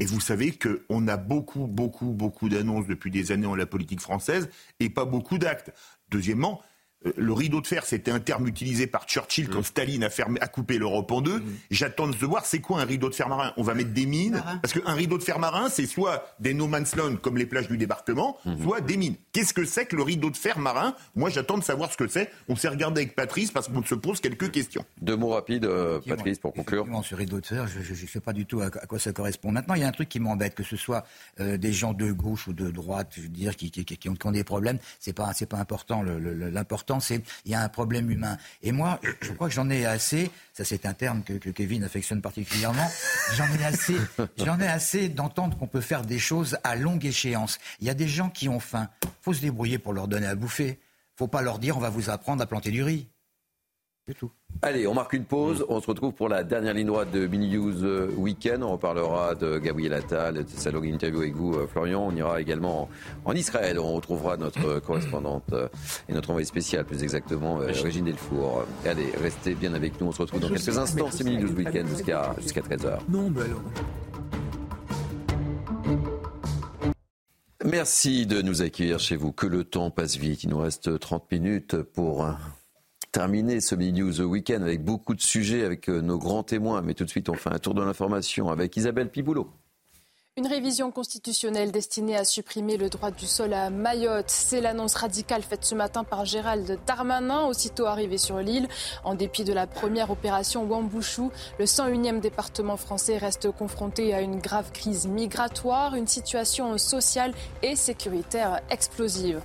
Et vous savez qu'on a beaucoup, beaucoup, beaucoup d'annonces depuis des années en la politique française et pas beaucoup d'actes. Deuxièmement, le rideau de fer, c'était un terme utilisé par Churchill quand Staline a, fermé, a coupé l'Europe en deux. J'attends de voir c'est quoi un rideau de fer marin? On va mettre des mines, parce qu'un rideau de fer marin, c'est soit des no man's land comme les plages du débarquement, soit des mines. Qu'est-ce que c'est que le rideau de fer marin? Moi, j'attends de savoir ce que c'est. On s'est regardé avec Patrice parce qu'on se pose quelques questions. deux mots rapides, euh, Patrice, pour conclure. Ce rideau de fer, je ne sais pas du tout à, à quoi ça correspond. Maintenant, il y a un truc qui m'embête, que ce soit euh, des gens de gauche ou de droite, je veux dire, qui, qui, qui- qui ont, qui ont des problèmes, c'est pas c'est pas important. Le- il y a un problème humain. Et moi, je, crois que j'en ai assez. Ça, c'est un terme que, Kevin affectionne particulièrement. J'en ai assez. J'en ai assez d'entendre qu'on peut faire des choses à longue échéance. Il y a des gens qui ont faim. Faut se débrouiller pour leur donner à bouffer. Faut pas leur dire on va vous apprendre à planter du riz. Tout. Allez, on marque une pause. On se retrouve pour la dernière ligne droite de Mini News euh, Weekend. On reparlera de Gabriel Attal, de sa longue interview avec vous, euh, Florian. On ira également en, Israël. On retrouvera notre euh, correspondante et notre envoyé spécial, plus exactement, Régine Delfour. Allez, restez bien avec nous. On se retrouve dans Je quelques sais, instants. C'est Mini News Weekend jusqu'à jusqu'à 13h. Non, mais alors. Merci de nous accueillir chez vous. Que le temps passe vite. Il nous reste 30 minutes pour terminer ce Mini News Weekend avec beaucoup de sujets, avec euh, nos grands témoins. Mais tout de suite, on fait un tour de l'information avec Isabelle Piboulot. Une révision constitutionnelle destinée à supprimer le droit du sol à Mayotte. C'est l'annonce radicale faite ce matin par Gérald Darmanin, aussitôt arrivé sur l'île. En dépit de la première opération Wambouchou, le 101e département français reste confronté à une grave crise migratoire, une situation sociale et sécuritaire explosive.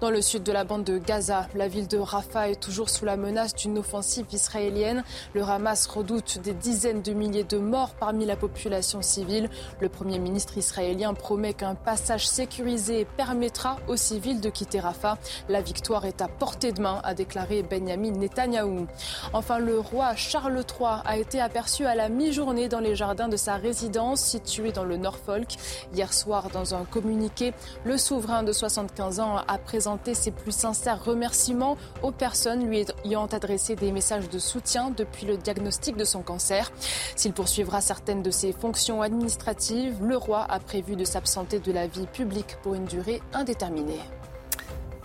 Dans le sud de la bande de Gaza, la ville de Rafah est toujours sous la menace d'une offensive israélienne. Le Hamas redoute des dizaines de milliers de morts parmi la population civile. Le Premier israélien promet qu'un passage sécurisé permettra aux civils de quitter Rafah. La victoire est à portée de main, a déclaré Benjamin Netanyahou. Enfin, le roi Charles III a été aperçu à la mi-journée dans les jardins de sa résidence située dans le Norfolk. Hier soir, dans un communiqué, le souverain de 75 ans a présenté ses plus sincères remerciements aux personnes lui ayant adressé des messages de soutien depuis le diagnostic de son cancer. S'il poursuivra certaines de ses fonctions administratives, le roi a prévu de s'absenter de la vie publique pour une durée indéterminée.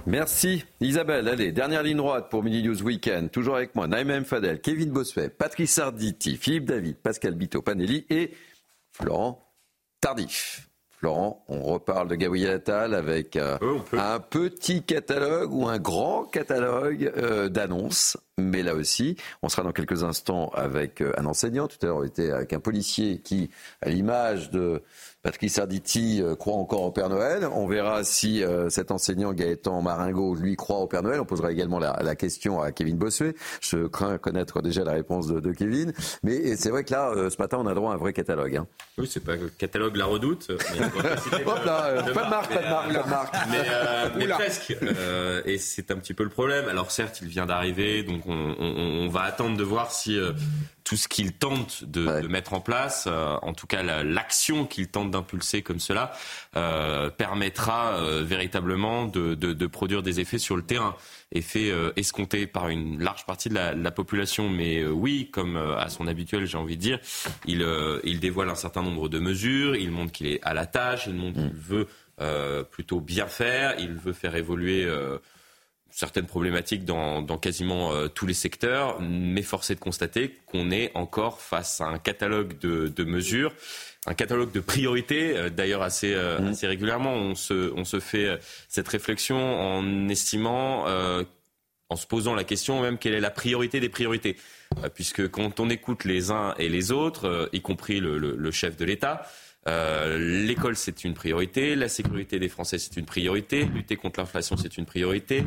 Merci Isabelle. Allez, dernière ligne droite pour Mini News Weekend. Toujours avec moi, Naïma M. Fadel, Kevin Bossuet, Patrice Sarditi, Philippe David, Pascal Bito Panelli et Florent Tardif. Florent, on reparle de Gabriel Attal avec euh, un petit catalogue ou un grand catalogue euh, d'annonces. Mais là aussi, on sera dans quelques instants avec euh, un enseignant. Tout à l'heure, on était avec un policier qui, à l'image de Patrice Arditi, euh, croit encore au Père Noël. On verra si euh, cet enseignant Gaëtan Maringo, lui, croit au Père Noël. On posera également la, la question à Kevin Bossuet. Je crains connaître déjà la réponse de, de Kevin. Mais c'est vrai que là, euh, ce matin, on a droit à un vrai catalogue. Hein. Oui, c'est pas le catalogue La Redoute. On [laughs] Hop là, euh, pas de marque, pas de marque, euh, pas de marque. Mais, euh, mais presque. Euh, et c'est un petit peu le problème. Alors certes, il vient d'arriver, donc donc on, va attendre de voir si tout ce qu'il tente de, mettre en place, en tout cas l'action qu'il tente d'impulser comme cela, permettra véritablement de, produire des effets sur le terrain effets escomptés par une large partie de la, population. Mais oui, comme à son habituel, j'ai envie de dire, il, il dévoile un certain nombre de mesures, il montre qu'il est à la tâche, il montre qu'il mm. veut euh, plutôt bien faire. Il veut faire évoluer euh, certaines problématiques dans, quasiment euh, tous les secteurs, mais force est de constater qu'on est encore face à un catalogue de, mesures, un catalogue de priorités. D'ailleurs, assez, mmh. assez, régulièrement, on se, on se, fait cette réflexion en estimant, en se posant la question même quelle est la priorité des priorités. puisque quand on écoute les uns et les autres, y compris le chef de l'État, euh, l'école, c'est une priorité. La sécurité des Français, c'est une priorité. Lutter contre l'inflation, c'est une priorité.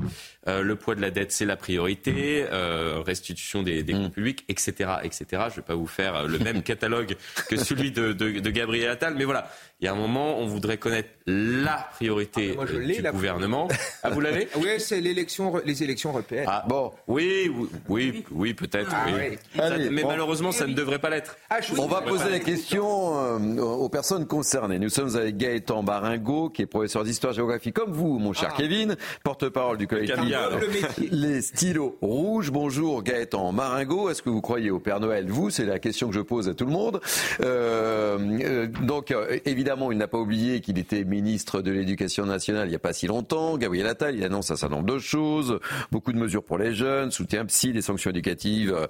Euh, le poids de la dette, c'est la priorité. Euh, restitution des, des comptes publics, etc., etc. Je ne vais pas vous faire le même [laughs] catalogue que celui de, de, de Gabriel Attal, mais voilà. Il y a un moment, on voudrait connaître la priorité ah, du gouvernement. [laughs] Ah, vous l'avez? Oui, c'est l'élection, les élections européennes. Ah, bon, oui, oui, oui, peut-être. Ah, mais malheureusement, ça ne devrait pas l'être. Ah, on va poser la question aux personnes concernées. Nous sommes avec Gaëtan Baringo, qui est professeur d'histoire-géographie, comme vous, mon cher ah. Kevin, porte-parole du collectif Les Stylos Rouges. Bonjour Gaëtan Baringo. Est-ce que vous croyez au Père Noël? Vous, c'est la question que je pose à tout le monde. Euh, euh, donc, euh, évidemment, il n'a pas oublié qu'il était ministre de l'Éducation nationale il n'y a pas si longtemps. Gabriel Attal, il annonce un certain nombre de choses, beaucoup de mesures pour les jeunes, soutien psy, des sanctions éducatives,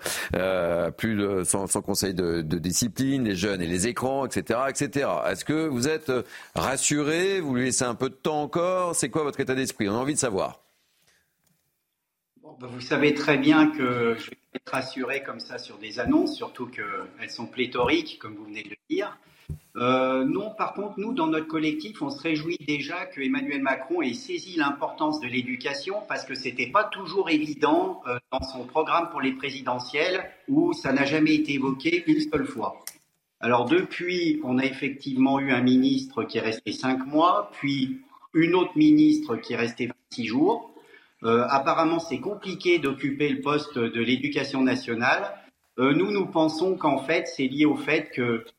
plus de, sans, conseil de, de discipline, les jeunes et les écrans, etc., etc. Est-ce que vous êtes euh, rassuré? Vous lui laissez un peu de temps encore? C'est quoi votre état d'esprit? On a envie de savoir. Ben, vous savez très bien que je vais être rassuré comme ça sur des annonces, surtout qu'elles sont pléthoriques, comme vous venez de le dire. Euh, non, par contre, nous, dans notre collectif, on se réjouit déjà que Emmanuel Macron ait saisi l'importance de l'éducation parce que ce n'était pas toujours évident euh, dans son programme pour les présidentielles où ça n'a jamais été évoqué une seule fois. Alors depuis, on a effectivement eu un ministre qui est resté cinq mois, puis une autre ministre qui est restée six jours. Euh, apparemment, c'est compliqué d'occuper le poste de l'éducation nationale. Nous, nous pensons qu'en fait, c'est lié au fait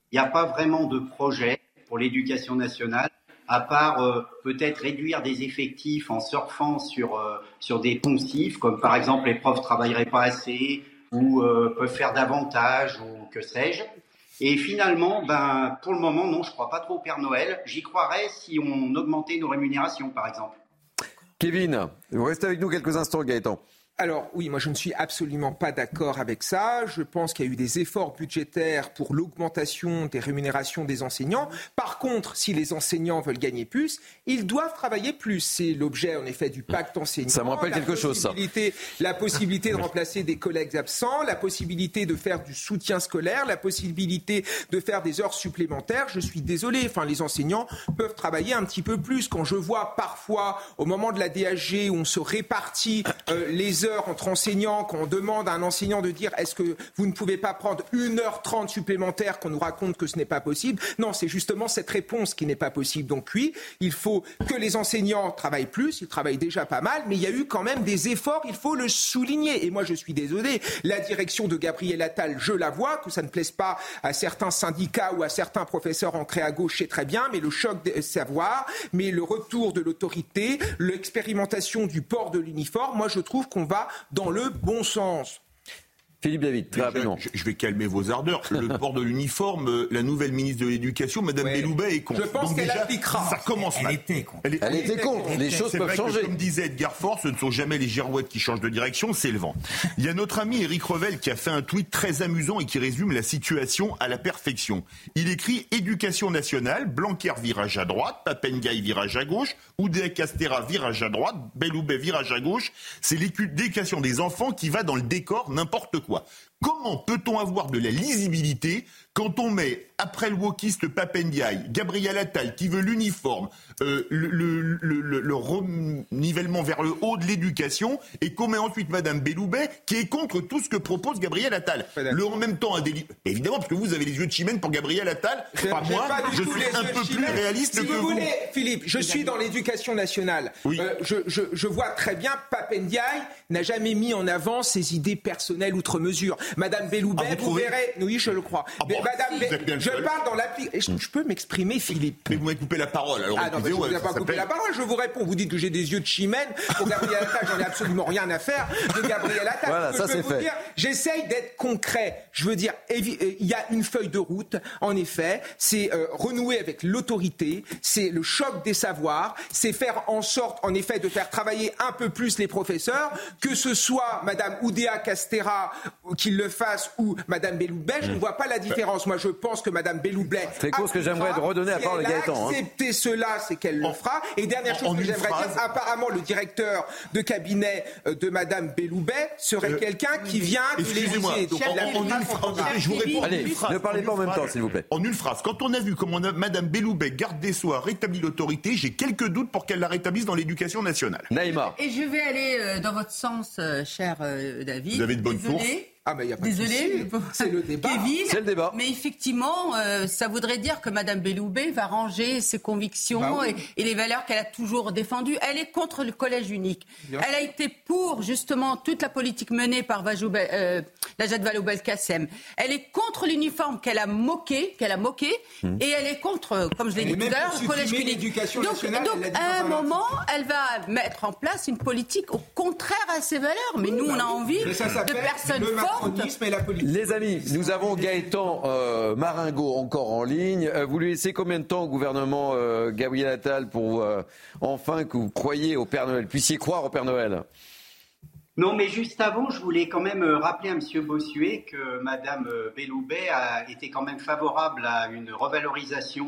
qu'il n'y a pas vraiment de projet pour l'éducation nationale, à part euh, peut-être réduire des effectifs en surfant sur, sur des poncifs, comme par exemple les profs travailleraient pas assez ou peuvent faire davantage ou que sais-je. Et finalement, ben, pour le moment, non, je crois pas trop au Père Noël. J'y croirais si on augmentait nos rémunérations, par exemple. Kevin, vous restez avec nous quelques instants, Gaëtan. Alors oui, moi je ne suis absolument pas d'accord avec ça. Je pense qu'il y a eu des efforts budgétaires pour l'augmentation des rémunérations des enseignants. Par contre, si les enseignants veulent gagner plus, ils doivent travailler plus. C'est l'objet en effet du pacte enseignant. Ça me rappelle quelque chose, ça. La possibilité de remplacer des collègues absents, la possibilité de faire du soutien scolaire, la possibilité de faire des heures supplémentaires. Je suis désolé, enfin les enseignants peuvent travailler un petit peu plus. Quand je vois parfois au moment de la DAG où on se répartit euh, les heures entre enseignants, quand on demande à un enseignant de dire est-ce que vous ne pouvez pas prendre une heure trente supplémentaire, qu'on nous raconte que ce n'est pas possible? Non, c'est justement cette réponse qui n'est pas possible. Donc oui, il faut que les enseignants travaillent plus, ils travaillent déjà pas mal, mais il y a eu quand même des efforts, il faut le souligner. Et moi, je suis désolé, la direction de Gabriel Attal, je la vois, que ça ne plaise pas à certains syndicats ou à certains professeurs ancrés à gauche, c'est très bien, mais le choc des savoirs, mais le retour de l'autorité, l'expérimentation du port de l'uniforme, moi, je trouve qu'on va dans le bon sens. Philippe David, très rapidement. Je, vais calmer vos ardeurs. Le [laughs] port de l'uniforme, euh, la nouvelle ministre de l'Éducation, Madame ouais. Belloubet, est con. Je pense qu'elle appliquera. Ça commence elle, était con. Elle, était con. Les choses peuvent changer. comme disait Edgar Faure, ce ne sont jamais les girouettes qui changent de direction, c'est le vent. Il y a notre ami Eric Revel qui a fait un tweet très amusant et qui résume la situation à la perfection. Il écrit Éducation nationale, Blanquer virage à droite, Papengaï virage à gauche, Oudé Castera virage à droite, Belloubet virage à gauche. C'est l'éducation des enfants qui va dans le décor n'importe quoi. Quoi. Comment peut-on avoir de la lisibilité quand on met, après le wokiste Papendiaï, Gabriel Attal, qui veut l'uniforme, euh, le, le, le, le, renivellement vers le haut de l'éducation, et qu'on met ensuite Madame Belloubet, qui est contre tout ce que propose Gabriel Attal. Le en même temps un délit. Évidemment, parce que vous avez les yeux de chimène pour Gabriel Attal. Pas moi, je suis un peu plus réaliste si que vous. vous. voulez, Philippe, je suis dans l'éducation nationale. Euh, je, je, je, vois très bien, Papendiaï n'a jamais mis en avant ses idées personnelles outre mesure. Madame Belloubet, Ah, vous verrez. Oui, je le crois. Ah bon, Madame Be- je seul. parle dans l'appli. Je, je peux m'exprimer, Philippe. Mais vous m'avez coupé la parole. Alors, Ah non, mais je ne vous ai pas coupé la parole, je vous réponds. Vous dites que j'ai des yeux de chimène. Pour Gabriel Attal, j'en ai absolument rien à faire de Gabriel Attal. Voilà, ça, je veux c'est vous fait. dire, J'essaye d'être concret. Je veux dire, euh, il y a une feuille de route, en effet. C'est euh, renouer avec l'autorité, c'est le choc des savoirs, c'est faire en sorte, en effet, de faire travailler un peu plus les professeurs, que ce soit Madame Oudéa Castera qui le fasse ou Madame Belloubet, je ne vois pas la différence. Moi, je pense que Madame Belloubet Très court, ce que j'aimerais redonner à elle a Gaëtan, hein. accepté cela, c'est qu'elle le fera. Et dernière chose en que j'aimerais dire, apparemment, le directeur de cabinet euh, de Madame Belloubet serait quelqu'un qui vient de Euh, Excusez-moi, l'Élysée. Donc, en, une phrase, je vous réponds. Allez, phrase, ne parlez pas en même temps, s'il vous plaît. En une phrase, quand on a vu comment Madame Belloubet, garde des Sceaux, a rétabli l'autorité, j'ai quelques doutes pour qu'elle la rétablisse dans l'éducation nationale. Naïma. Et je vais aller euh, dans votre sens, euh, cher euh, David. Vous avez de bonnes sources Ah, mais il n'y a pas de Désolé, souci. pour- C'est le débat. Kevin. C'est le débat. Mais effectivement, euh, ça voudrait dire que Madame Belloubet va ranger ses convictions Bah oui. et, et les valeurs qu'elle a toujours défendues. Elle est contre le collège unique. Bien Elle a été pour justement toute la politique menée par Vajou, euh, Najat Vallaud-Belkacem. Elle est contre l'uniforme qu'elle a moqué, qu'elle a moqué, et elle est contre, euh, comme je l'ai dit tout à l'heure, le collège unique. l'éducation Donc, nationale, donc elle l'a dit à un moment, elle va mettre en place une politique au contraire à ses valeurs. Mais nous, on a envie ça de personnes fortes. Macronisme et la politique. Les amis, nous avons Gaëtan euh, Maringo encore en ligne. Euh, vous lui laissez combien de temps au gouvernement euh, Gabriel Attal pour euh, enfin que vous croyez au Père Noël, puissiez croire au Père Noël? Non, mais juste avant, je voulais quand même rappeler à M. Bossuet que Mme Belloubet a été quand même favorable à une revalorisation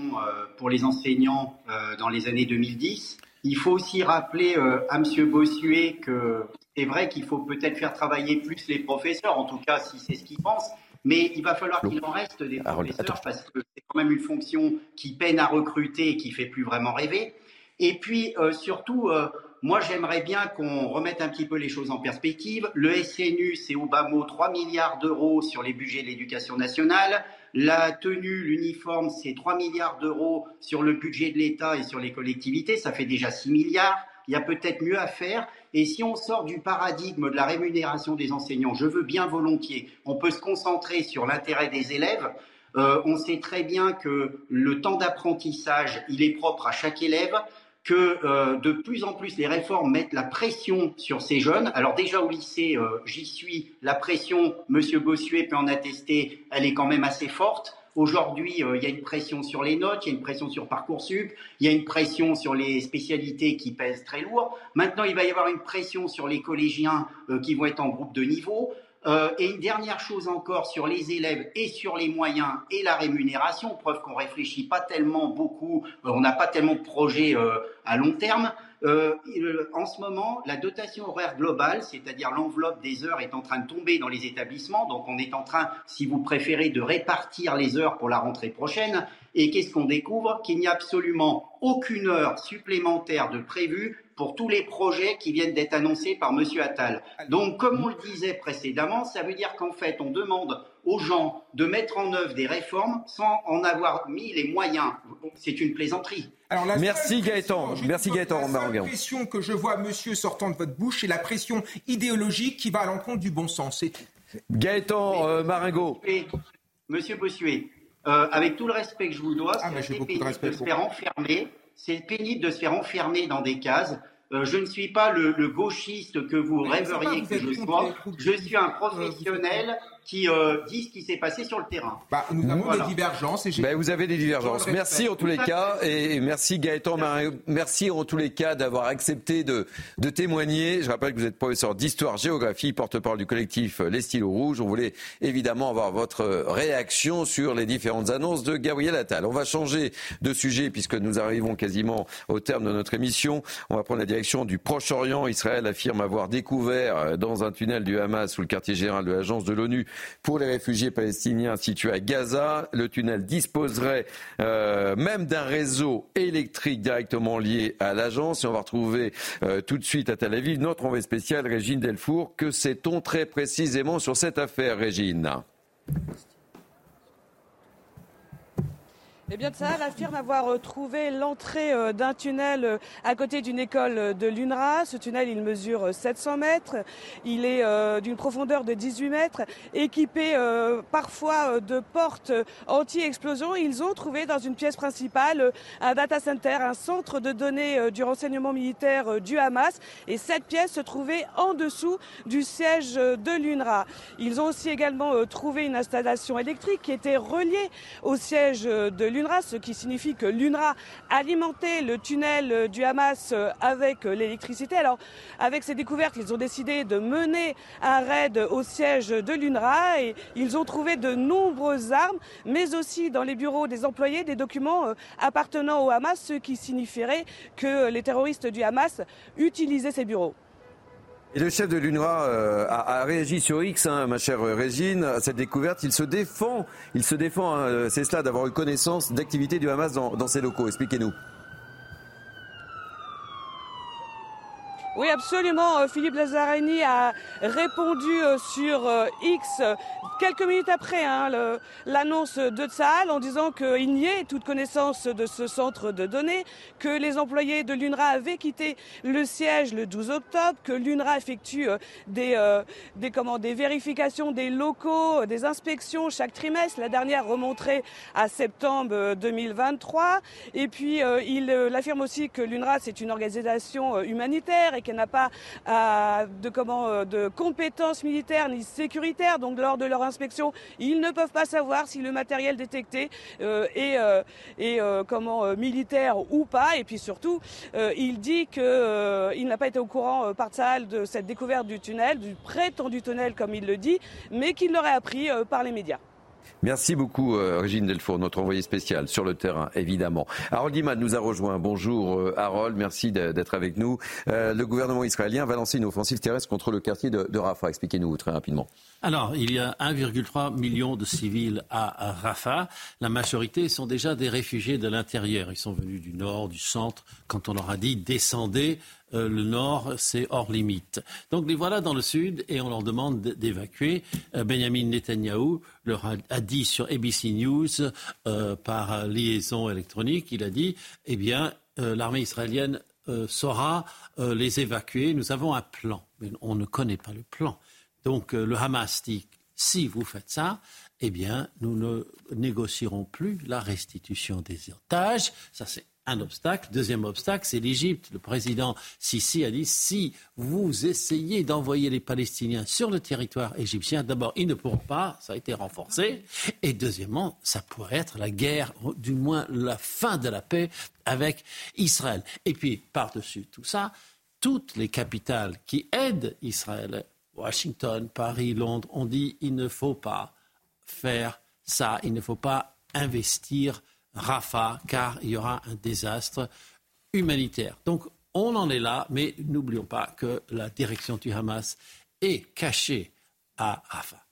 pour les enseignants dans les années 2010. Il faut aussi rappeler à M. Bossuet que c'est vrai qu'il faut peut-être faire travailler plus les professeurs, en tout cas si c'est ce qu'il pense, mais il va falloir qu'il en reste des professeurs parce que c'est quand même une fonction qui peine à recruter et qui fait plus vraiment rêver. Et puis euh, surtout, euh, moi j'aimerais bien qu'on remette un petit peu les choses en perspective. Le SNU, c'est au bas mot 3 milliards d'euros sur les budgets de l'éducation nationale. La tenue, l'uniforme, c'est 3 milliards d'euros sur le budget de l'État et sur les collectivités. Ça fait déjà 6 milliards. Il y a peut-être mieux à faire. Et si on sort du paradigme de la rémunération des enseignants, je veux bien volontiers, on peut se concentrer sur l'intérêt des élèves. Euh, on sait très bien que le temps d'apprentissage, il est propre à chaque élève, que euh, de plus en plus les réformes mettent la pression sur ces jeunes. Alors déjà au lycée, euh, j'y suis, la pression, Monsieur Bossuet peut en attester, elle est quand même assez forte. Aujourd'hui, euh, il y a une pression sur les notes, il y a une pression sur Parcoursup, il y a une pression sur les spécialités qui pèsent très lourd. Maintenant, il va y avoir une pression sur les collégiens euh, qui vont être en groupe de niveau. Euh, et une dernière chose encore sur les élèves et sur les moyens et la rémunération, preuve qu'on réfléchit pas tellement beaucoup, on n'a pas tellement de projets à long terme. Euh, il- en ce moment, la dotation horaire globale, c'est-à-dire l'enveloppe des heures, est en train de tomber dans les établissements. Donc, on est en train, si vous préférez, de répartir les heures pour la rentrée prochaine. Et qu'est-ce qu'on découvre? Qu'il n'y a absolument aucune heure supplémentaire de prévue pour tous les projets qui viennent d'être annoncés par Monsieur Attal. Donc, comme on le disait précédemment, ça veut dire qu'en fait, on demande aux gens de mettre en œuvre des réformes sans en avoir mis les moyens. C'est une plaisanterie. Alors, la Merci Gaëtan. Merci Gaëtan La seule pression que je vois, monsieur, sortant de votre bouche, c'est la pression idéologique qui va à l'encontre du bon sens. C'est tout. Gaëtan euh, Maringo. Monsieur Bossuet, euh, avec tout le respect que je vous dois, Ah, c'est assez de se faire enfermer. C'est pénible de se faire enfermer dans des cases. Euh, je ne suis pas le, le gauchiste que vous Mais pas, rêveriez que je sois. Je suis un Euh, professionnel qui euh, dit ce qui s'est passé sur le terrain. Bah, nous avons Voilà. des divergences et. Ben, vous avez des divergences. Merci en tous les cas et merci Gaëtan. Merci en tous les cas d'avoir accepté de, de témoigner. Je rappelle que vous êtes professeur d'histoire-géographie, porte-parole du collectif Les Stylos Rouges. On voulait évidemment avoir votre réaction sur les différentes annonces de Gabriel Attal. On va changer de sujet puisque nous arrivons quasiment au terme de notre émission. On va prendre la direction direction du Proche-Orient. Israël affirme avoir découvert euh, dans un tunnel du Hamas sous le quartier général de l'agence de l'ONU pour les réfugiés palestiniens situé à Gaza. Le tunnel disposerait euh, même d'un réseau électrique directement lié à l'agence. Et on va retrouver euh, tout de suite à Tel Aviv notre envoyé spécial Régine Delfour. Que sait-on très précisément sur cette affaire, Régine? Eh bien, ça affirme avoir trouvé l'entrée euh, d'un tunnel euh, à côté d'une école de l'UNRWA. Ce tunnel, il mesure 700 mètres. Il est euh, d'une profondeur de 18 mètres, équipé parfois de portes anti-explosion. Ils ont trouvé dans une pièce principale un data center, un centre de données du renseignement militaire du Hamas. Et cette pièce se trouvait en dessous du siège de l'UNRWA. Ils ont aussi également trouvé une installation électrique qui était reliée au siège de l'UNRWA ce qui signifie que l'UNRWA alimentait le tunnel du Hamas avec l'électricité. Alors, avec ces découvertes, ils ont décidé de mener un raid au siège de l'UNRWA et ils ont trouvé de nombreuses armes, mais aussi dans les bureaux des employés des documents euh, appartenant au Hamas, ce qui signifierait que les terroristes du Hamas utilisaient ces bureaux. Et le chef de l'UNRWA euh, a, réagi sur X, hein, ma chère Régine, à cette découverte. Il se défend, il se défend, hein, c'est cela, d'avoir eu connaissance d'activités du Hamas dans, dans ses locaux. Expliquez-nous. Oui, absolument. Euh, Philippe Lazzarini a répondu euh, sur euh, X quelques minutes après hein, l'annonce de Tsahal en disant qu'il n'y ait toute connaissance de ce centre de données, que les employés de l'UNRWA avaient quitté le siège le 12 octobre, que l'UNRWA effectue des, vérifications des locaux, des inspections chaque trimestre. La dernière remonterait à septembre 2023. Et puis, il affirme aussi que l'UNRWA, c'est une organisation humanitaire qu'elle n'a pas euh, euh, de compétences militaires ni sécuritaires. Donc lors de leur inspection, ils ne peuvent pas savoir si le matériel détecté euh, est, militaire ou pas. Et puis surtout, il dit qu'il n'a pas été au courant par Tsahal de cette découverte du tunnel, du prétendu tunnel comme il le dit, mais qu'il l'aurait appris par les médias. Merci beaucoup, euh, Régine Delfour, notre envoyé spécial sur le terrain, évidemment. Harold Iman nous a rejoint. Bonjour, euh, Harold. Merci d'être avec nous. Euh, le gouvernement israélien va lancer une offensive terrestre contre le quartier de, de Rafah. Expliquez-nous très rapidement. Alors, il y a 1,3 million de civils à Rafah. La majorité sont déjà des réfugiés de l'intérieur. Ils sont venus du nord, du centre. Quand on leur a dit descendez, euh, le nord, c'est hors limite. Donc les voilà dans le sud et on leur demande d'évacuer. Euh, Benjamin Netanyahu leur a, dit sur ABC News euh, par liaison électronique, il a dit, eh bien, l'armée israélienne saura les évacuer. Nous avons un plan, mais on ne connaît pas le plan. Donc le Hamas dit, si vous faites ça, eh bien, nous ne négocierons plus la restitution des otages. Ça, c'est un obstacle. Deuxième obstacle, c'est l'Égypte. Le président Sisi a dit si vous essayez d'envoyer les Palestiniens sur le territoire égyptien, d'abord, ils ne pourront pas, ça a été renforcé. Et deuxièmement, ça pourrait être la guerre, du moins la fin de la paix avec Israël. Et puis, par-dessus tout ça, toutes les capitales qui aident Israël, Washington, Paris, Londres, ont dit il ne faut pas faire ça, il ne faut pas investir Rafah, car il y aura un désastre humanitaire. Donc on en est là, mais n'oublions pas que la direction du Hamas est cachée à Rafah.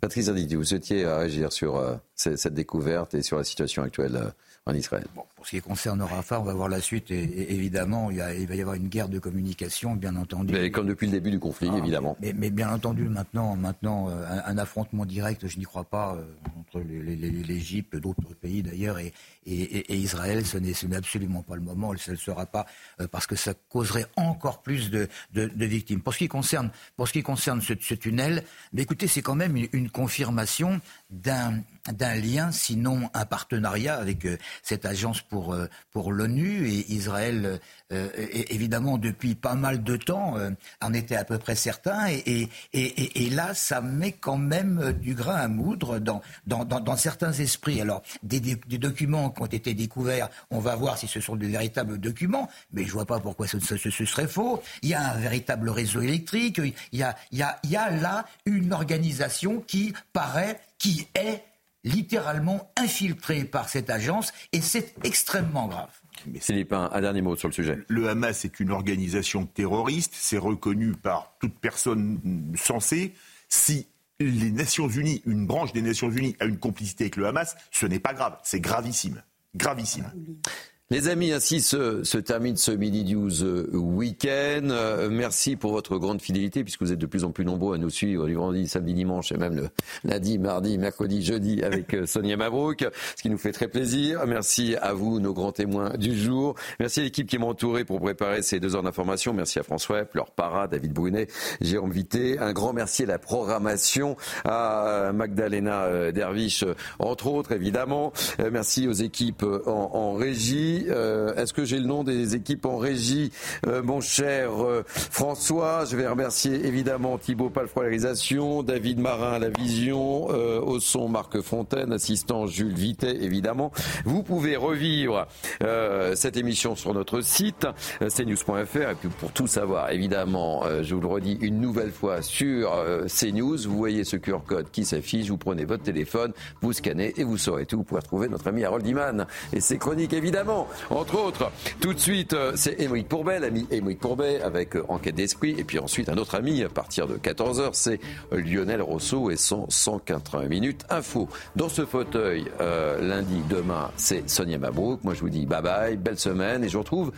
Patrice Zadidi, vous souhaitiez réagir sur euh, cette découverte et sur la situation actuelle euh, en Israël. Pour ce qui concerne Rafah, on va voir la suite. Et, évidemment, il, va y avoir une guerre de communication, bien entendu. Mais comme depuis le début du conflit, ah, évidemment. Mais, bien entendu, maintenant, maintenant euh, un, affrontement direct, je n'y crois pas, euh, entre l'Égypte, d'autres pays d'ailleurs, et, et, Israël, ce n'est absolument pas le moment. Ce ne sera pas euh, parce que ça causerait encore plus de, victimes. Pour ce qui concerne, pour ce, qui concerne ce, tunnel, mais écoutez, c'est quand même une confirmation d'un lien, sinon un partenariat avec cette agence pour, euh, pour l'ONU. Et Israël, euh, évidemment, depuis pas mal de temps, en était à peu près certain. Et, là, ça met quand même du grain à moudre dans, certains esprits. Alors, des, documents qui ont été découverts, on va voir si ce sont de véritables documents, mais je vois pas pourquoi ce, serait faux. Il y a un véritable réseau électrique. Il y a là une organisation qui paraît, qui est littéralement infiltré par cette agence et c'est extrêmement grave. Philippe, un, dernier mot sur le sujet. Le Hamas est une organisation terroriste, c'est reconnu par toute personne censée. Si les Nations Unies, une branche des Nations Unies a une complicité avec le Hamas, ce n'est pas grave, c'est gravissime. Gravissime. Les amis, ainsi se, termine ce Midi News euh, Week-end. Euh, merci pour votre grande fidélité, puisque vous êtes de plus en plus nombreux à nous suivre du vendredi, samedi, dimanche, et même le lundi, mardi, mercredi, jeudi avec euh, Sonia Mabrouk, ce qui nous fait très plaisir. Merci à vous, nos grands témoins du jour. Merci à l'équipe qui m'a entouré pour préparer ces deux heures d'information. Merci à François Laure Para, David Brunet, Jérôme Vité. Un grand merci à la programmation, à Magdalena Derviche, entre autres, évidemment. Merci aux équipes en régie. Euh, est-ce que j'ai le nom des équipes en régie euh, Mon cher euh, François, je vais remercier évidemment Thibaut Palfroirisation, David Marin à la vision, au son Marc Fontaine, assistant Jules Vitet évidemment. Vous pouvez revivre cette émission sur notre site cnews.fr et puis pour tout savoir évidemment, je vous le redis une nouvelle fois sur CNews, vous voyez ce QR code qui s'affiche, vous prenez votre téléphone, vous scannez et vous saurez tout. Vous pouvez retrouver notre ami Harold Iman et ses chroniques évidemment entre autres. Tout de suite, euh, c'est Émeric Pourbet, l'ami Émeric Pourbet avec euh, Enquête d'esprit. Et puis ensuite, un autre ami à partir de 14h, c'est Lionel Rousseau et son 180 minutes info. Dans ce fauteuil, euh, lundi, demain, c'est Sonia Mabrouk. Moi, je vous dis bye bye, belle semaine et je vous retrouve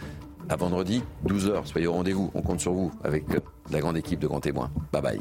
à vendredi, 12h. Soyez au rendez-vous. On compte sur vous avec la grande équipe de grands témoins. Bye bye.